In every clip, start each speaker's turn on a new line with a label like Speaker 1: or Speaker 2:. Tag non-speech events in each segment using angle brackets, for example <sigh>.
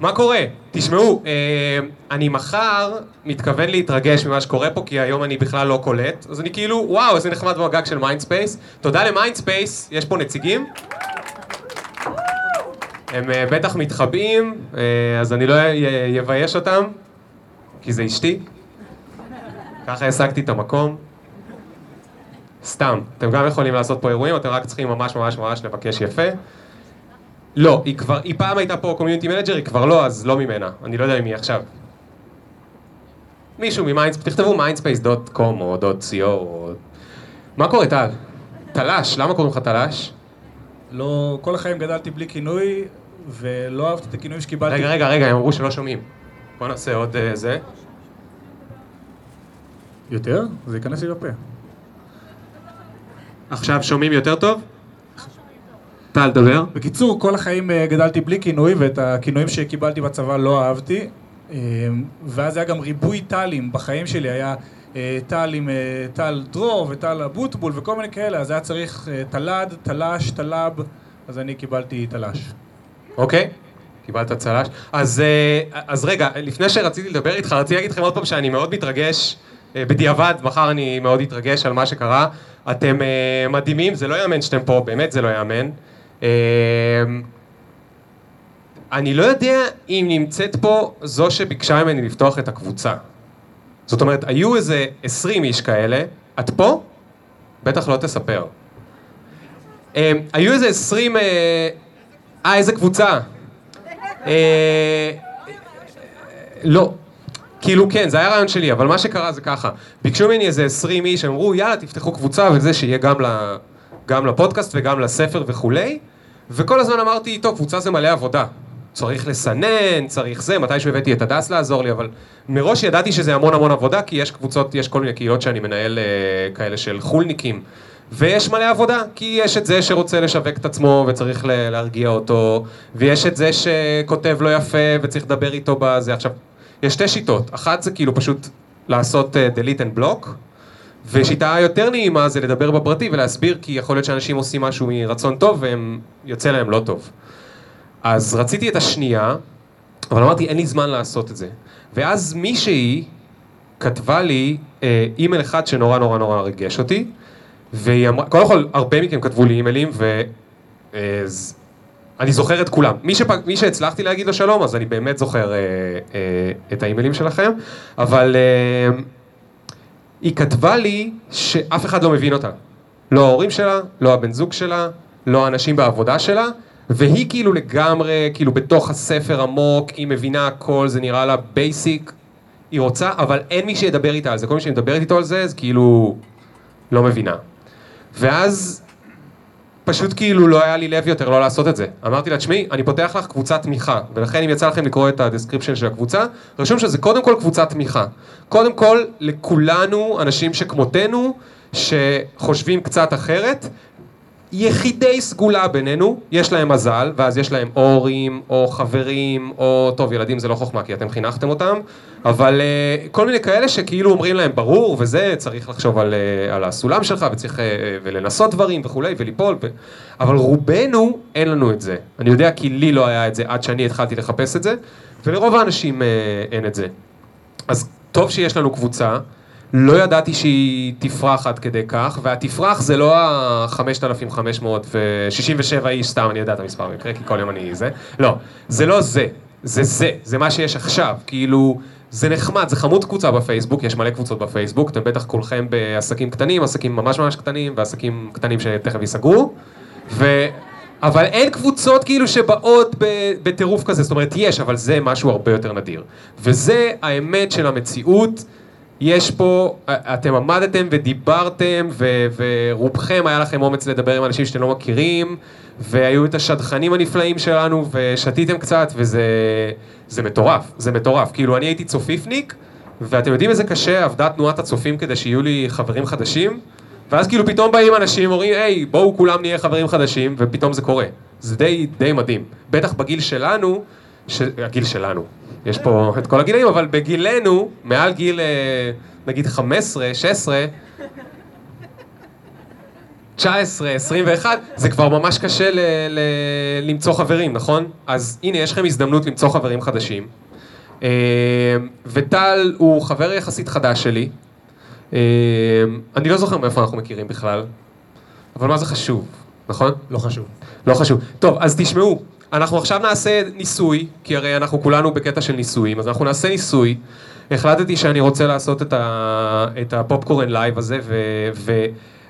Speaker 1: מה קורה? תשמעו, אה, אני מחר מתכוון להתרגש ממה שקורה פה, כי היום אני בכלל לא קולט, אז אני כאילו, וואו, איזה נחמד בגג של Mindspace. תודה ל Mindspace, יש פה נציגים? הם אה, בטח מתחבאים, אה, אז אני לא אבייש אותם, כי זה אשתי. ככה השגתי את המקום. סתם, אתם גם יכולים לעשות פה אירועים, אתם רק צריכים ממש ממש ממש לבקש יפה. לא, היא כבר, היא פעם הייתה פה community manager, היא כבר לא, אז לא ממנה. אני לא יודע אם היא עכשיו. מישהו מ Mindspace, תכתבו mindspace.com או .co או... מה קורה טל? טלש, למה קוראים לך טלש?
Speaker 2: לא, כל החיים גדלתי בלי כינוי, ולא אהבתי את הכינוי שקיבלתי.
Speaker 1: רגע, רגע, רגע, הם אמרו שלא שומעים. בוא נעשה עוד אה, זה.
Speaker 2: יותר? זה ייכנס לי לפה.
Speaker 1: עכשיו שומעים יותר טוב? טל, דבר.
Speaker 2: בקיצור, כל החיים אה, גדלתי בלי כינוי, ואת הכינויים שקיבלתי בצבא לא אהבתי. אה, ואז היה גם ריבוי טלים בחיים שלי, היה אה, טל עם טל דרור וטל אבוטבול וכל מיני כאלה, אז היה צריך תל"ד, תל"ש, תל"ב, אז אני קיבלתי תל"ש.
Speaker 1: אוקיי, קיבלת צל"ש. אז, אז רגע, לפני שרציתי לדבר איתך, רציתי להגיד לכם עוד פעם שאני מאוד מתרגש. בדיעבד, מחר אני מאוד אתרגש על מה שקרה. אתם מדהימים, זה לא יאמן שאתם פה, באמת זה לא יאמן. אמ, אני לא יודע אם נמצאת פה זו שביקשה ממני לפתוח את הקבוצה. זאת אומרת, היו איזה עשרים איש כאלה, את פה? בטח לא תספר. אמ, היו איזה עשרים... אה, אה איזה קבוצה? אה, לא. כאילו כן, זה היה רעיון שלי, אבל מה שקרה זה ככה. ביקשו ממני איזה עשרים איש, אמרו יאללה תפתחו קבוצה וזה שיהיה גם, גם לפודקאסט וגם לספר וכולי. וכל הזמן אמרתי, טוב, קבוצה זה מלא עבודה. צריך לסנן, צריך זה, מתישהו הבאתי את הדס לעזור לי, אבל מראש ידעתי שזה המון המון עבודה, כי יש קבוצות, יש כל מיני קהילות שאני מנהל אה, כאלה של חולניקים. ויש מלא עבודה, כי יש את זה שרוצה לשווק את עצמו וצריך להרגיע אותו, ויש את זה שכותב לא יפה וצריך לדבר איתו בזה. עכשיו, יש שתי שיטות, אחת זה כאילו פשוט לעשות uh, delete and block, ושיטה יותר נעימה זה לדבר בפרטי ולהסביר כי יכול להיות שאנשים עושים משהו מרצון טוב והם יוצא להם לא טוב. אז רציתי את השנייה, אבל אמרתי אין לי זמן לעשות את זה. ואז מישהי כתבה לי אה, אימייל אחד שנורא נורא נורא ריגש אותי, והיא אמרה, קודם כל הרבה מכם כתבו לי אימיילים ואני אה, זוכר את כולם. מי, שפ... מי שהצלחתי להגיד לו שלום אז אני באמת זוכר אה, אה, את האימיילים שלכם, אבל אה, היא כתבה לי שאף אחד לא מבין אותה. לא ההורים שלה, לא הבן זוג שלה, לא האנשים בעבודה שלה, והיא כאילו לגמרי, כאילו בתוך הספר עמוק, היא מבינה הכל, זה נראה לה basic, היא רוצה, אבל אין מי שידבר איתה על זה. כל מי שמדברת איתו על זה, אז כאילו לא מבינה. ואז פשוט כאילו לא היה לי לב יותר לא לעשות את זה. אמרתי לה, תשמעי, אני פותח לך קבוצת תמיכה, ולכן אם יצא לכם לקרוא את ה description של הקבוצה, רשום שזה קודם כל קבוצת תמיכה. קודם כל, לכולנו, אנשים שכמותנו, שחושבים קצת אחרת, יחידי סגולה בינינו, יש להם מזל, ואז יש להם או הורים, או חברים, או טוב, ילדים זה לא חוכמה כי אתם חינכתם אותם, אבל uh, כל מיני כאלה שכאילו אומרים להם, ברור, וזה, צריך לחשוב על, uh, על הסולם שלך, וצריך uh, ולנסות דברים וכולי, וליפול, ו... אבל רובנו, אין לנו את זה. אני יודע כי לי לא היה את זה עד שאני התחלתי לחפש את זה, ולרוב האנשים uh, אין את זה. אז טוב שיש לנו קבוצה. לא ידעתי שהיא תפרח עד כדי כך, והתפרח זה לא ה-5,567 איש, סתם אני יודע את המספר במקרה, כי כל יום אני זה, לא, זה לא זה, זה זה, זה מה שיש עכשיו, כאילו, זה נחמד, זה חמוד קבוצה בפייסבוק, יש מלא קבוצות בפייסבוק, אתם בטח כולכם בעסקים קטנים, עסקים ממש ממש קטנים, ועסקים קטנים שתכף ייסגרו, ו... אבל אין קבוצות כאילו שבאות בטירוף כזה, זאת אומרת יש, אבל זה משהו הרבה יותר נדיר. וזה האמת של המציאות. יש פה, אתם עמדתם ודיברתם ו, ורובכם היה לכם אומץ לדבר עם אנשים שאתם לא מכירים והיו את השדכנים הנפלאים שלנו ושתיתם קצת וזה מטורף, זה מטורף. כאילו אני הייתי צופיפניק ואתם יודעים איזה קשה עבדה תנועת הצופים כדי שיהיו לי חברים חדשים ואז כאילו פתאום באים אנשים אומרים היי בואו כולם נהיה חברים חדשים ופתאום זה קורה. זה די, די מדהים. בטח בגיל שלנו, ש... הגיל שלנו, יש פה את כל הגילאים, אבל בגילנו, מעל גיל אה, נגיד 15, 16, 19, 21, זה כבר ממש קשה ל- ל- למצוא חברים, נכון? אז הנה, יש לכם הזדמנות למצוא חברים חדשים. אה, וטל הוא חבר יחסית חדש שלי. אה, אני לא זוכר מאיפה אנחנו מכירים בכלל, אבל מה זה חשוב, נכון?
Speaker 2: לא חשוב.
Speaker 1: לא חשוב. טוב, אז תשמעו, אנחנו עכשיו נעשה ניסוי, כי הרי אנחנו כולנו בקטע של ניסויים, אז אנחנו נעשה ניסוי. החלטתי שאני רוצה לעשות את, ה... את הפופקורן לייב הזה, ו...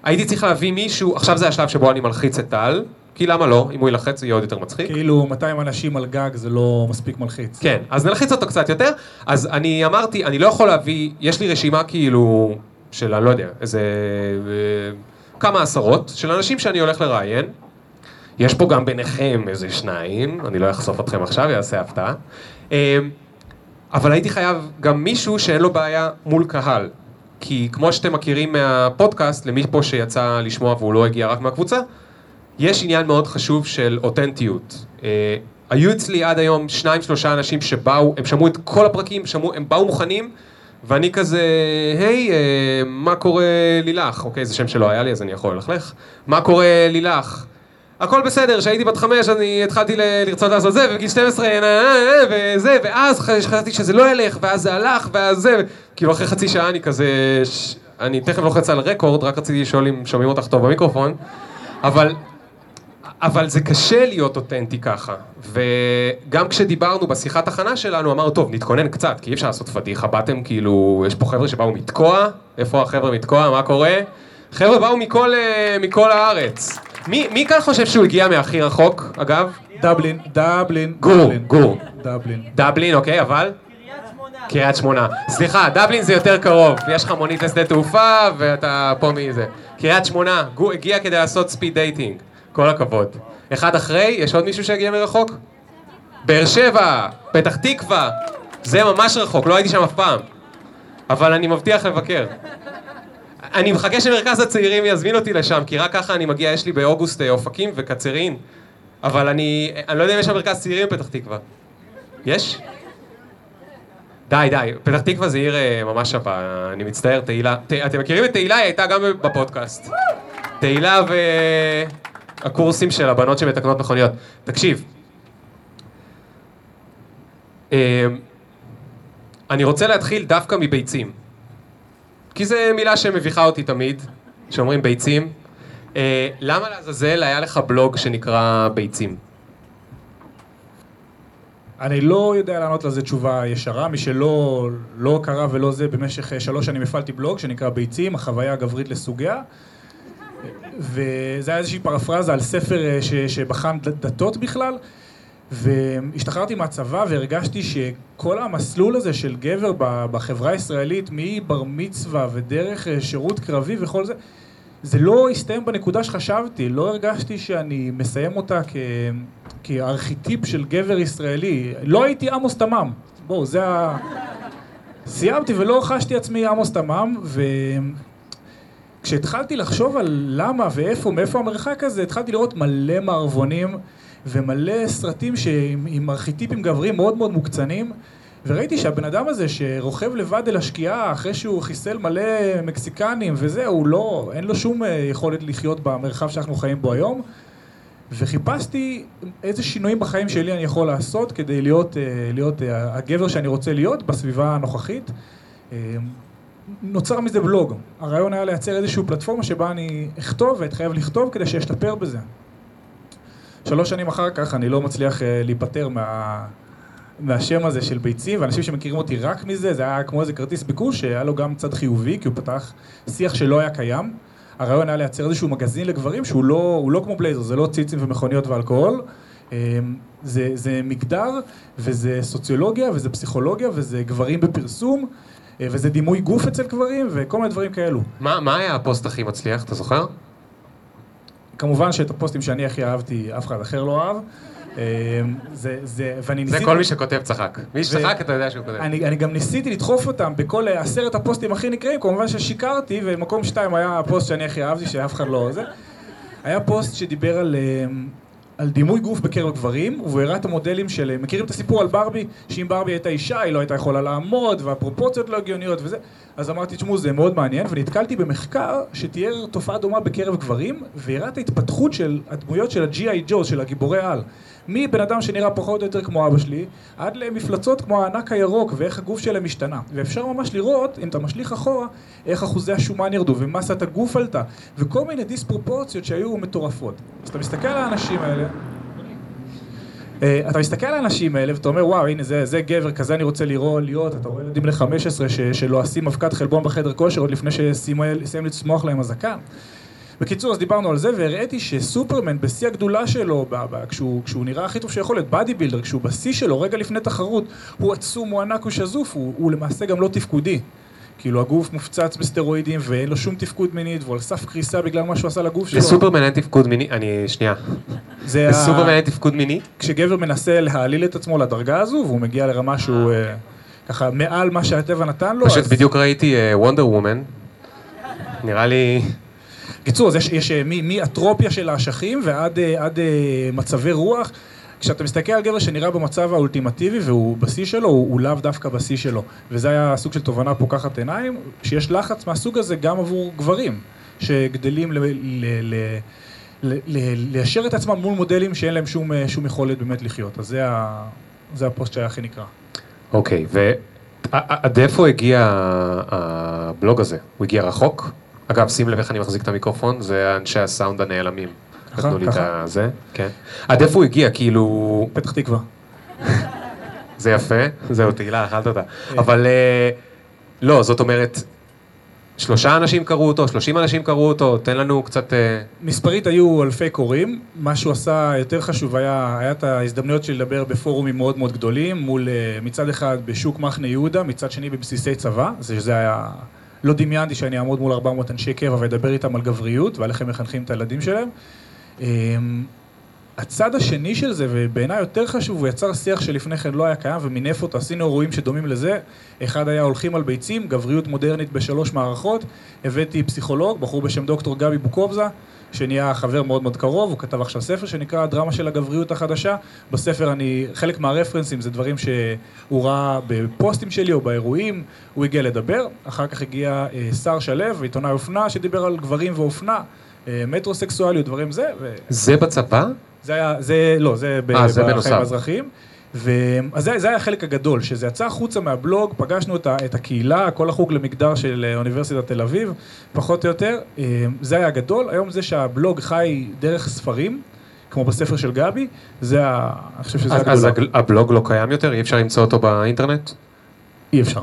Speaker 1: והייתי צריך להביא מישהו, עכשיו זה השלב שבו אני מלחיץ את טל, כי למה לא? אם הוא ילחץ זה יהיה עוד יותר מצחיק.
Speaker 2: כאילו 200 אנשים על גג זה לא מספיק מלחיץ.
Speaker 1: כן, אז נלחיץ אותו קצת יותר. אז אני אמרתי, אני לא יכול להביא, יש לי רשימה כאילו של, אני לא יודע, איזה... אה, כמה עשרות של אנשים שאני הולך לראיין. יש פה גם ביניכם איזה שניים, אני לא אחשוף אתכם עכשיו, יעשה הפתעה. אה, אבל הייתי חייב גם מישהו שאין לו בעיה מול קהל. כי כמו שאתם מכירים מהפודקאסט, למי פה שיצא לשמוע והוא לא הגיע רק מהקבוצה, יש עניין מאוד חשוב של אותנטיות. אה, היו אצלי עד היום שניים שלושה אנשים שבאו, הם שמעו את כל הפרקים, שמעו, הם באו מוכנים, ואני כזה, היי, אה, מה קורה לילך? אוקיי, זה שם שלא היה לי אז אני יכול ללכלך. מה קורה לילך? הכל בסדר, כשהייתי בת חמש אני התחלתי לרצות לעשות זה, ובגיל 12 נה, נה, נה, וזה, ואז חשבתי שזה לא ילך, ואז זה הלך, ואז זה, כאילו אחרי חצי שעה אני כזה, ש... אני תכף לוחץ על רקורד, רק רציתי לשאול אם שומעים אותך טוב במיקרופון, אבל אבל זה קשה להיות אותנטי ככה, וגם כשדיברנו בשיחת הכנה שלנו, אמרנו, טוב, נתכונן קצת, כי אי אפשר לעשות פדיחה, באתם כאילו, יש פה חבר'ה שבאו מתקוע, איפה החבר'ה מתקוע, מה קורה? חבר'ה באו מכל, אה, מכל הארץ. מי, מי כאן חושב שהוא הגיע מהכי רחוק, אגב?
Speaker 2: דבלין, דבלין,
Speaker 1: גור,
Speaker 2: דבלין.
Speaker 1: גור.
Speaker 2: דבלין.
Speaker 1: דבלין, אוקיי, אבל? קריית שמונה. סליחה, דבלין זה יותר קרוב. יש לך מונית לשדה תעופה, ואתה פה מזה. קריית שמונה, גור הגיע כדי לעשות speed dating. כל הכבוד. אחד אחרי, יש עוד מישהו שהגיע מרחוק? באר שבע, פתח תקווה. זה ממש רחוק, לא הייתי שם אף פעם. אבל אני מבטיח לבקר. אני מחכה שמרכז הצעירים יזמין אותי לשם, כי רק ככה אני מגיע, יש לי באוגוסט אה, אופקים וקצרין. אבל אני, אני לא יודע אם יש שם מרכז צעירים בפתח תקווה. יש? די, די, פתח תקווה זה עיר אה, ממש שווה, אני מצטער, תהילה. ת, אתם מכירים את תהילה? היא הייתה גם בפודקאסט. תהילה והקורסים של הבנות שמתקנות מכוניות. תקשיב, אה, אני רוצה להתחיל דווקא מביצים. כי זו מילה שמביכה אותי תמיד, שאומרים ביצים. אה, למה לעזאזל היה לך בלוג שנקרא ביצים?
Speaker 2: אני לא יודע לענות לזה תשובה ישרה, מי שלא לא קרא ולא זה, במשך אה, שלוש שנים הפעלתי בלוג שנקרא ביצים, החוויה הגברית לסוגיה. וזה היה איזושהי פרפרזה על ספר אה, ש, שבחן דתות בכלל. והשתחררתי מהצבא והרגשתי שכל המסלול הזה של גבר בחברה הישראלית, מבר מצווה ודרך אה, שירות קרבי וכל זה, זה לא הסתיים בנקודה שחשבתי, לא הרגשתי שאני מסיים אותה כ... כארכיטיפ של גבר ישראלי. לא הייתי עמוס תמם, בואו, זה ה... סיימתי ולא חשתי עצמי עמוס תמם, וכשהתחלתי לחשוב על למה ואיפה, מאיפה המרחק הזה, התחלתי לראות מלא מערבונים ומלא סרטים שעם, עם ארכיטיפים גבריים מאוד מאוד מוקצנים, וראיתי שהבן אדם הזה שרוכב לבד אל השקיעה אחרי שהוא חיסל מלא מקסיקנים וזה, הוא לא, אין לו שום אה, יכולת לחיות במרחב שאנחנו חיים בו היום. וחיפשתי איזה שינויים בחיים שלי אני יכול לעשות כדי להיות, אה, להיות אה, הגבר שאני רוצה להיות בסביבה הנוכחית. נוצר מזה בלוג. הרעיון היה לייצר איזושהי פלטפורמה שבה אני אכתוב ואתחייב לכתוב כדי שאשתפר בזה. שלוש שנים אחר כך אני לא מצליח אה, להיפטר מה... מהשם הזה של ביצים, ואנשים שמכירים אותי רק מזה, זה היה כמו איזה כרטיס ביקוש שהיה לו גם צד חיובי, כי הוא פתח שיח שלא היה קיים. הרעיון היה לייצר איזשהו מגזין לגברים שהוא לא, לא כמו בלייזר, זה לא ציצים ומכוניות ואלכוהול. אמ, זה, זה מגדר, וזה סוציולוגיה, וזה פסיכולוגיה, וזה גברים בפרסום, אה, וזה דימוי גוף אצל גברים, וכל מיני דברים כאלו.
Speaker 1: מה, מה היה הפוסט הכי מצליח, אתה זוכר?
Speaker 2: כמובן שאת הפוסטים שאני הכי אהבתי, אף אחד אחר לא אהב. אמ, זה, זה, ואני
Speaker 1: זה
Speaker 2: ניסיתי...
Speaker 1: כל מי שכותב צחק. מי שצחק, אתה יודע שהוא כותב.
Speaker 2: אני, אני גם ניסיתי לדחוף אותם בכל אה, עשרת הפוסטים הכי נקראים, כמובן ששיקרתי, ומקום שתיים היה הפוסט שאני הכי אהבתי, שאף אחד לא זה. היה פוסט שדיבר על, אה, על דימוי גוף בקרב גברים, והוא הראה את המודלים של, מכירים את הסיפור על ברבי? שאם ברבי הייתה אישה היא לא הייתה יכולה לעמוד, והפרופורציות לא הגיוניות וזה, אז אמרתי, תשמעו, זה מאוד מעניין, ונתקלתי במחקר שתיאר תופעה דומה בקרב גברים, והראה את ההתפתחות של הדמויות של ה-G.I. ג'ו, של הגיבורי על. מבן אדם שנראה פחות או יותר כמו אבא שלי, עד למפלצות כמו הענק הירוק ואיך הגוף שלהם השתנה. ואפשר ממש לראות, אם אתה משליך אחורה, איך אחוזי השומן ירדו ומסת הגוף עלתה, וכל מיני דיספרופורציות שהיו מטורפות. אז אתה מסתכל על האנשים האלה, Uh, אתה מסתכל על האנשים האלה ואתה אומר וואו הנה זה, זה גבר כזה אני רוצה לראות להיות אתה רואה ילדים בני 15 שלועסים אבקת חלבון בחדר כושר עוד לפני שסיים לצמוח להם הזקן בקיצור, אז דיברנו על זה, והראיתי שסופרמן בשיא הגדולה שלו, ב- ב- כשהוא, כשהוא נראה הכי טוב שיכול להיות, באדי בילדר, כשהוא בשיא שלו, רגע לפני תחרות, הוא עצום, הוא ענק, הוא שזוף, הוא, הוא למעשה גם לא תפקודי. כאילו הגוף מופצץ בסטרואידים ואין לו שום תפקוד מינית והוא על סף קריסה בגלל מה שהוא עשה לגוף שלו.
Speaker 1: לסופרמן אין תפקוד מיני, אני, שנייה.
Speaker 2: זה ה-
Speaker 1: לסופרמן אין תפקוד מיני?
Speaker 2: כשגבר מנסה להעליל את עצמו לדרגה הזו והוא מגיע לרמה שהוא אה, ככה מעל מה שהטבע נתן לו.
Speaker 1: פשוט
Speaker 2: אז-
Speaker 1: בדיוק ראיתי וונדר וומן. נראה לי...
Speaker 2: בקיצור, אז יש, יש אה, מאטרופיה של האשכים ועד אה, עד, אה, מצבי רוח. כשאתה מסתכל על גבר שנראה במצב האולטימטיבי והוא בשיא שלו, הוא, הוא לאו דווקא בשיא שלו. וזה היה סוג של תובנה פוקחת עיניים, שיש לחץ מהסוג הזה גם עבור גברים, שגדלים ל, ל, ל, ליישר את עצמם מול מודלים שאין להם שום, שום יכולת באמת לחיות. אז זה, ה, זה הפוסט שהיה הכי נקרא.
Speaker 1: אוקיי, ועד איפה הגיע הבלוג הזה? הוא הגיע רחוק? אגב, שים לב איך אני מחזיק את המיקרופון, זה אנשי הסאונד הנעלמים.
Speaker 2: ככה?
Speaker 1: נתנו לי את? הזה, כן. <laughs> עד איפה הוא הגיע? כאילו...
Speaker 2: פתח תקווה. <laughs>
Speaker 1: זה יפה, זהו, תהילה, אכלת אותה.
Speaker 2: כן.
Speaker 1: אבל אה, לא, זאת אומרת, שלושה אנשים קראו אותו, שלושים אנשים קראו אותו, תן לנו קצת... אה,
Speaker 2: מספרית היו אלפי קוראים, מה שהוא עשה יותר חשוב היה, היה את ההזדמנויות של לדבר בפורומים מאוד מאוד גדולים, מול אה, מצד אחד בשוק מחנה יהודה, מצד שני בבסיסי צבא, זה שזה היה, לא דמיינתי שאני אעמוד מול 400 אנשי קבע ואדבר איתם על גבריות ועל איך הם מחנכים את הילדים שלהם. אה, הצד השני של זה, ובעיניי יותר חשוב, הוא יצר שיח שלפני כן לא היה קיים ומינף אותו, עשינו אירועים שדומים לזה, אחד היה הולכים על ביצים, גבריות מודרנית בשלוש מערכות, הבאתי פסיכולוג, בחור בשם דוקטור גבי בוקובזה, שנהיה חבר מאוד מאוד קרוב, הוא כתב עכשיו ספר שנקרא הדרמה של הגבריות החדשה, בספר אני, חלק מהרפרנסים זה דברים שהוא ראה בפוסטים שלי או באירועים, הוא הגיע לדבר, אחר כך הגיע אה, שר שלו, עיתונאי אופנה, שדיבר על גברים ואופנה, אה, מטרוסקסואליות, דברים זה, ו...
Speaker 1: זה בצבא?
Speaker 2: זה היה, זה, לא, זה, ב-
Speaker 1: אה, זה
Speaker 2: בחיים. האזרחיים. אז זה, זה היה החלק הגדול, שזה יצא החוצה מהבלוג, פגשנו את, את הקהילה, כל החוג למגדר של אה, אוניברסיטת תל אביב, פחות או יותר, אה, זה היה גדול. היום זה שהבלוג חי דרך ספרים, כמו בספר של גבי, זה ה... אני חושב שזה
Speaker 1: אז, אז
Speaker 2: הגדול.
Speaker 1: הגל- הבלוג לא קיים יותר? אי אפשר למצוא אותו באינטרנט?
Speaker 2: אי אפשר.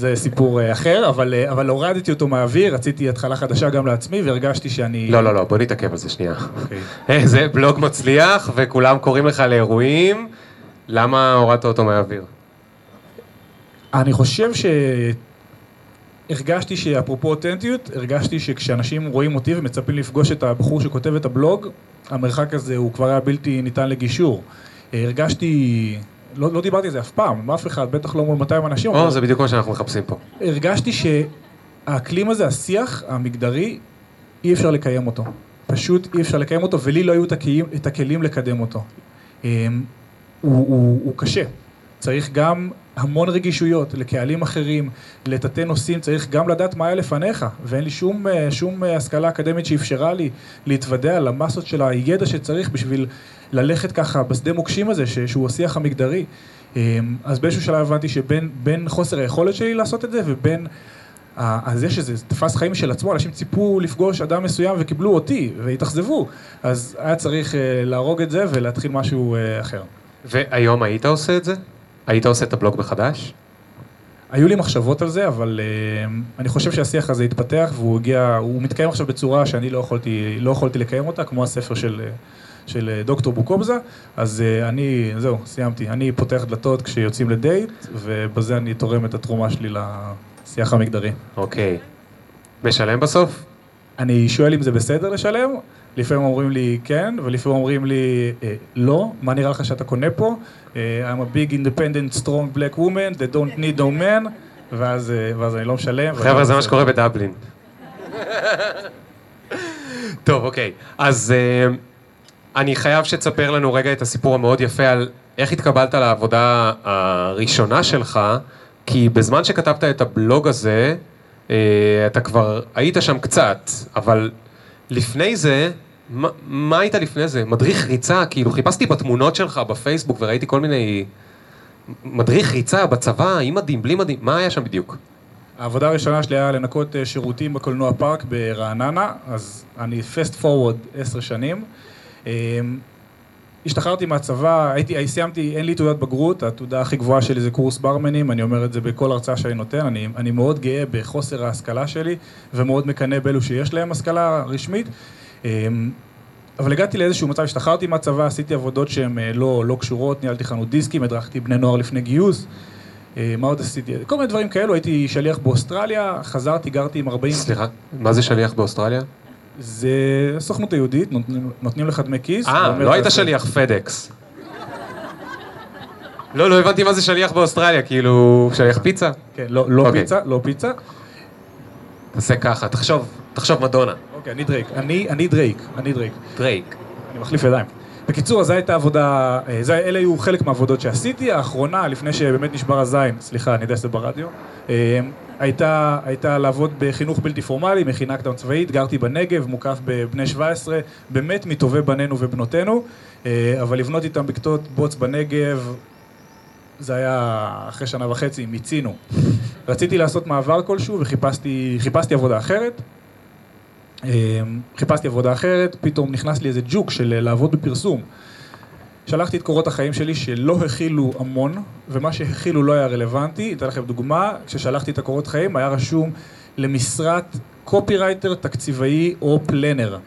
Speaker 2: זה סיפור אה, אחר, אבל, אה, אבל הורדתי אותו מהאוויר, רציתי התחלה חדשה גם לעצמי, והרגשתי שאני...
Speaker 1: לא, לא, לא, בוא נתעכב על זה שנייה.
Speaker 2: אוקיי.
Speaker 1: אה, זה בלוג מצליח, וכולם קוראים לך לאירועים, למה הורדת אותו מהאוויר?
Speaker 2: אני חושב ש... הרגשתי שאפרופו אותנטיות, הרגשתי שכשאנשים רואים אותי ומצפים לפגוש את הבחור שכותב את הבלוג, המרחק הזה הוא כבר היה בלתי ניתן לגישור. הרגשתי, לא, לא דיברתי על זה אף פעם, עם אף אחד, בטח לא מול 200 אנשים,
Speaker 1: או,
Speaker 2: אבל
Speaker 1: זה בדיוק מה שאנחנו מחפשים פה.
Speaker 2: הרגשתי שהאקלים הזה, השיח המגדרי, אי אפשר לקיים אותו. פשוט אי אפשר לקיים אותו, ולי לא היו את הכלים, את הכלים לקדם אותו. אמ, הוא, הוא, הוא קשה. צריך גם המון רגישויות לקהלים אחרים, לטאטא נושאים, צריך גם לדעת מה היה לפניך, ואין לי שום, אה, שום אה, השכלה אקדמית שאפשרה לי להתוודע על המסות של הידע שצריך בשביל ללכת ככה בשדה מוקשים הזה, שהוא השיח המגדרי. אמ, אז באיזשהו שלב הבנתי שבין בין חוסר היכולת שלי לעשות את זה ובין זה שזה תפס חיים של עצמו, אנשים ציפו לפגוש אדם מסוים וקיבלו אותי והתאכזבו, אז היה צריך אה, להרוג את זה ולהתחיל משהו אחר.
Speaker 1: והיום היית עושה את זה? היית עושה את הבלוג מחדש?
Speaker 2: היו לי מחשבות על זה, אבל uh, אני חושב שהשיח הזה התפתח והוא הגיע, הוא מתקיים עכשיו בצורה שאני לא יכולתי, לא יכולתי לקיים אותה, כמו הספר של, אה, של אה, דוקטור בוקובזה, אז uh, אני, זהו, סיימתי. אני פותח דלתות כשיוצאים לדייט, ובזה אני תורם את התרומה שלי לשיח המגדרי.
Speaker 1: אוקיי. משלם בסוף?
Speaker 2: אני שואל אם זה בסדר לשלם, לפעמים אומרים לי כן, ולפעמים אומרים לי אה, לא, מה נראה לך שאתה קונה פה? אה, I'm a big independent strong black woman, they don't need no man, ואז, אה, ואז אני לא משלם.
Speaker 1: חבר'ה, זה מה שקורה בדבלין. טוב, אוקיי. אז אני חייב שתספר לנו רגע את הסיפור המאוד יפה על איך התקבלת לעבודה הראשונה שלך, כי בזמן שכתבת את הבלוג הזה, אתה כבר היית שם קצת, אבל לפני זה, מה, מה היית לפני זה? מדריך ריצה? כאילו חיפשתי בתמונות שלך בפייסבוק וראיתי כל מיני... מדריך ריצה בצבא, עם מדים, בלי מדים, מה היה שם בדיוק?
Speaker 2: העבודה הראשונה שלי היה לנקות אה, שירותים בקולנוע פארק ברעננה, אז אני פסט פורוורד עשר שנים. אה, השתחררתי מהצבא, הייתי, סיימתי, אין לי תעודת בגרות, התעודה הכי גבוהה שלי זה קורס ברמנים, אני אומר את זה בכל הרצאה שאני נותן, אני, אני מאוד גאה בחוסר ההשכלה שלי, ומאוד מקנא באלו שיש להם השכלה רשמית. אה, אבל הגעתי לאיזשהו מצב, השתחררתי מהצבא, עשיתי עבודות שהן לא, לא קשורות, ניהלתי חנות דיסקים, הדרכתי בני נוער לפני גיוס. מה עוד עשיתי? כל מיני דברים כאלו, הייתי שליח באוסטרליה, חזרתי, גרתי עם 40...
Speaker 1: סליחה, מה זה שליח באוסטרליה?
Speaker 2: זה הסוכנות היהודית, נותנים, נותנים לך דמי כיס.
Speaker 1: אה, לא היית שליח FedEx. לא, לא הבנתי מה זה שליח באוסטרליה, כאילו, שליח פיצה?
Speaker 2: כן, לא, לא okay. פיצה, לא פיצה.
Speaker 1: תעשה ככה, תחשוב, תחשוב מדונה.
Speaker 2: אוקיי, אני דרייק, אני, אני דרייק, אני דרייק.
Speaker 1: דרייק.
Speaker 2: אני מחליף ידיים. בקיצור, אז זו הייתה עבודה, זה, אלה היו חלק מהעבודות שעשיתי, האחרונה, לפני שבאמת נשבר הזין, סליחה, אני יודע שזה ברדיו, הייתה, הייתה לעבוד בחינוך בלתי פורמלי, מכינה קדם צבאית, גרתי בנגב, מוקף בבני 17, באמת מטובי בנינו ובנותינו, אבל לבנות איתם בכתות בוץ בנגב, זה היה אחרי שנה וחצי, מיצינו. רציתי לעשות מעבר כלשהו וחיפשתי עבודה אחרת. חיפשתי עבודה אחרת, פתאום נכנס לי איזה ג'וק של לעבוד בפרסום. שלחתי את קורות החיים שלי שלא הכילו המון, ומה שהכילו לא היה רלוונטי. אתן לכם דוגמה, כששלחתי את הקורות חיים היה רשום למשרת קופירייטר, תקציבאי או planner.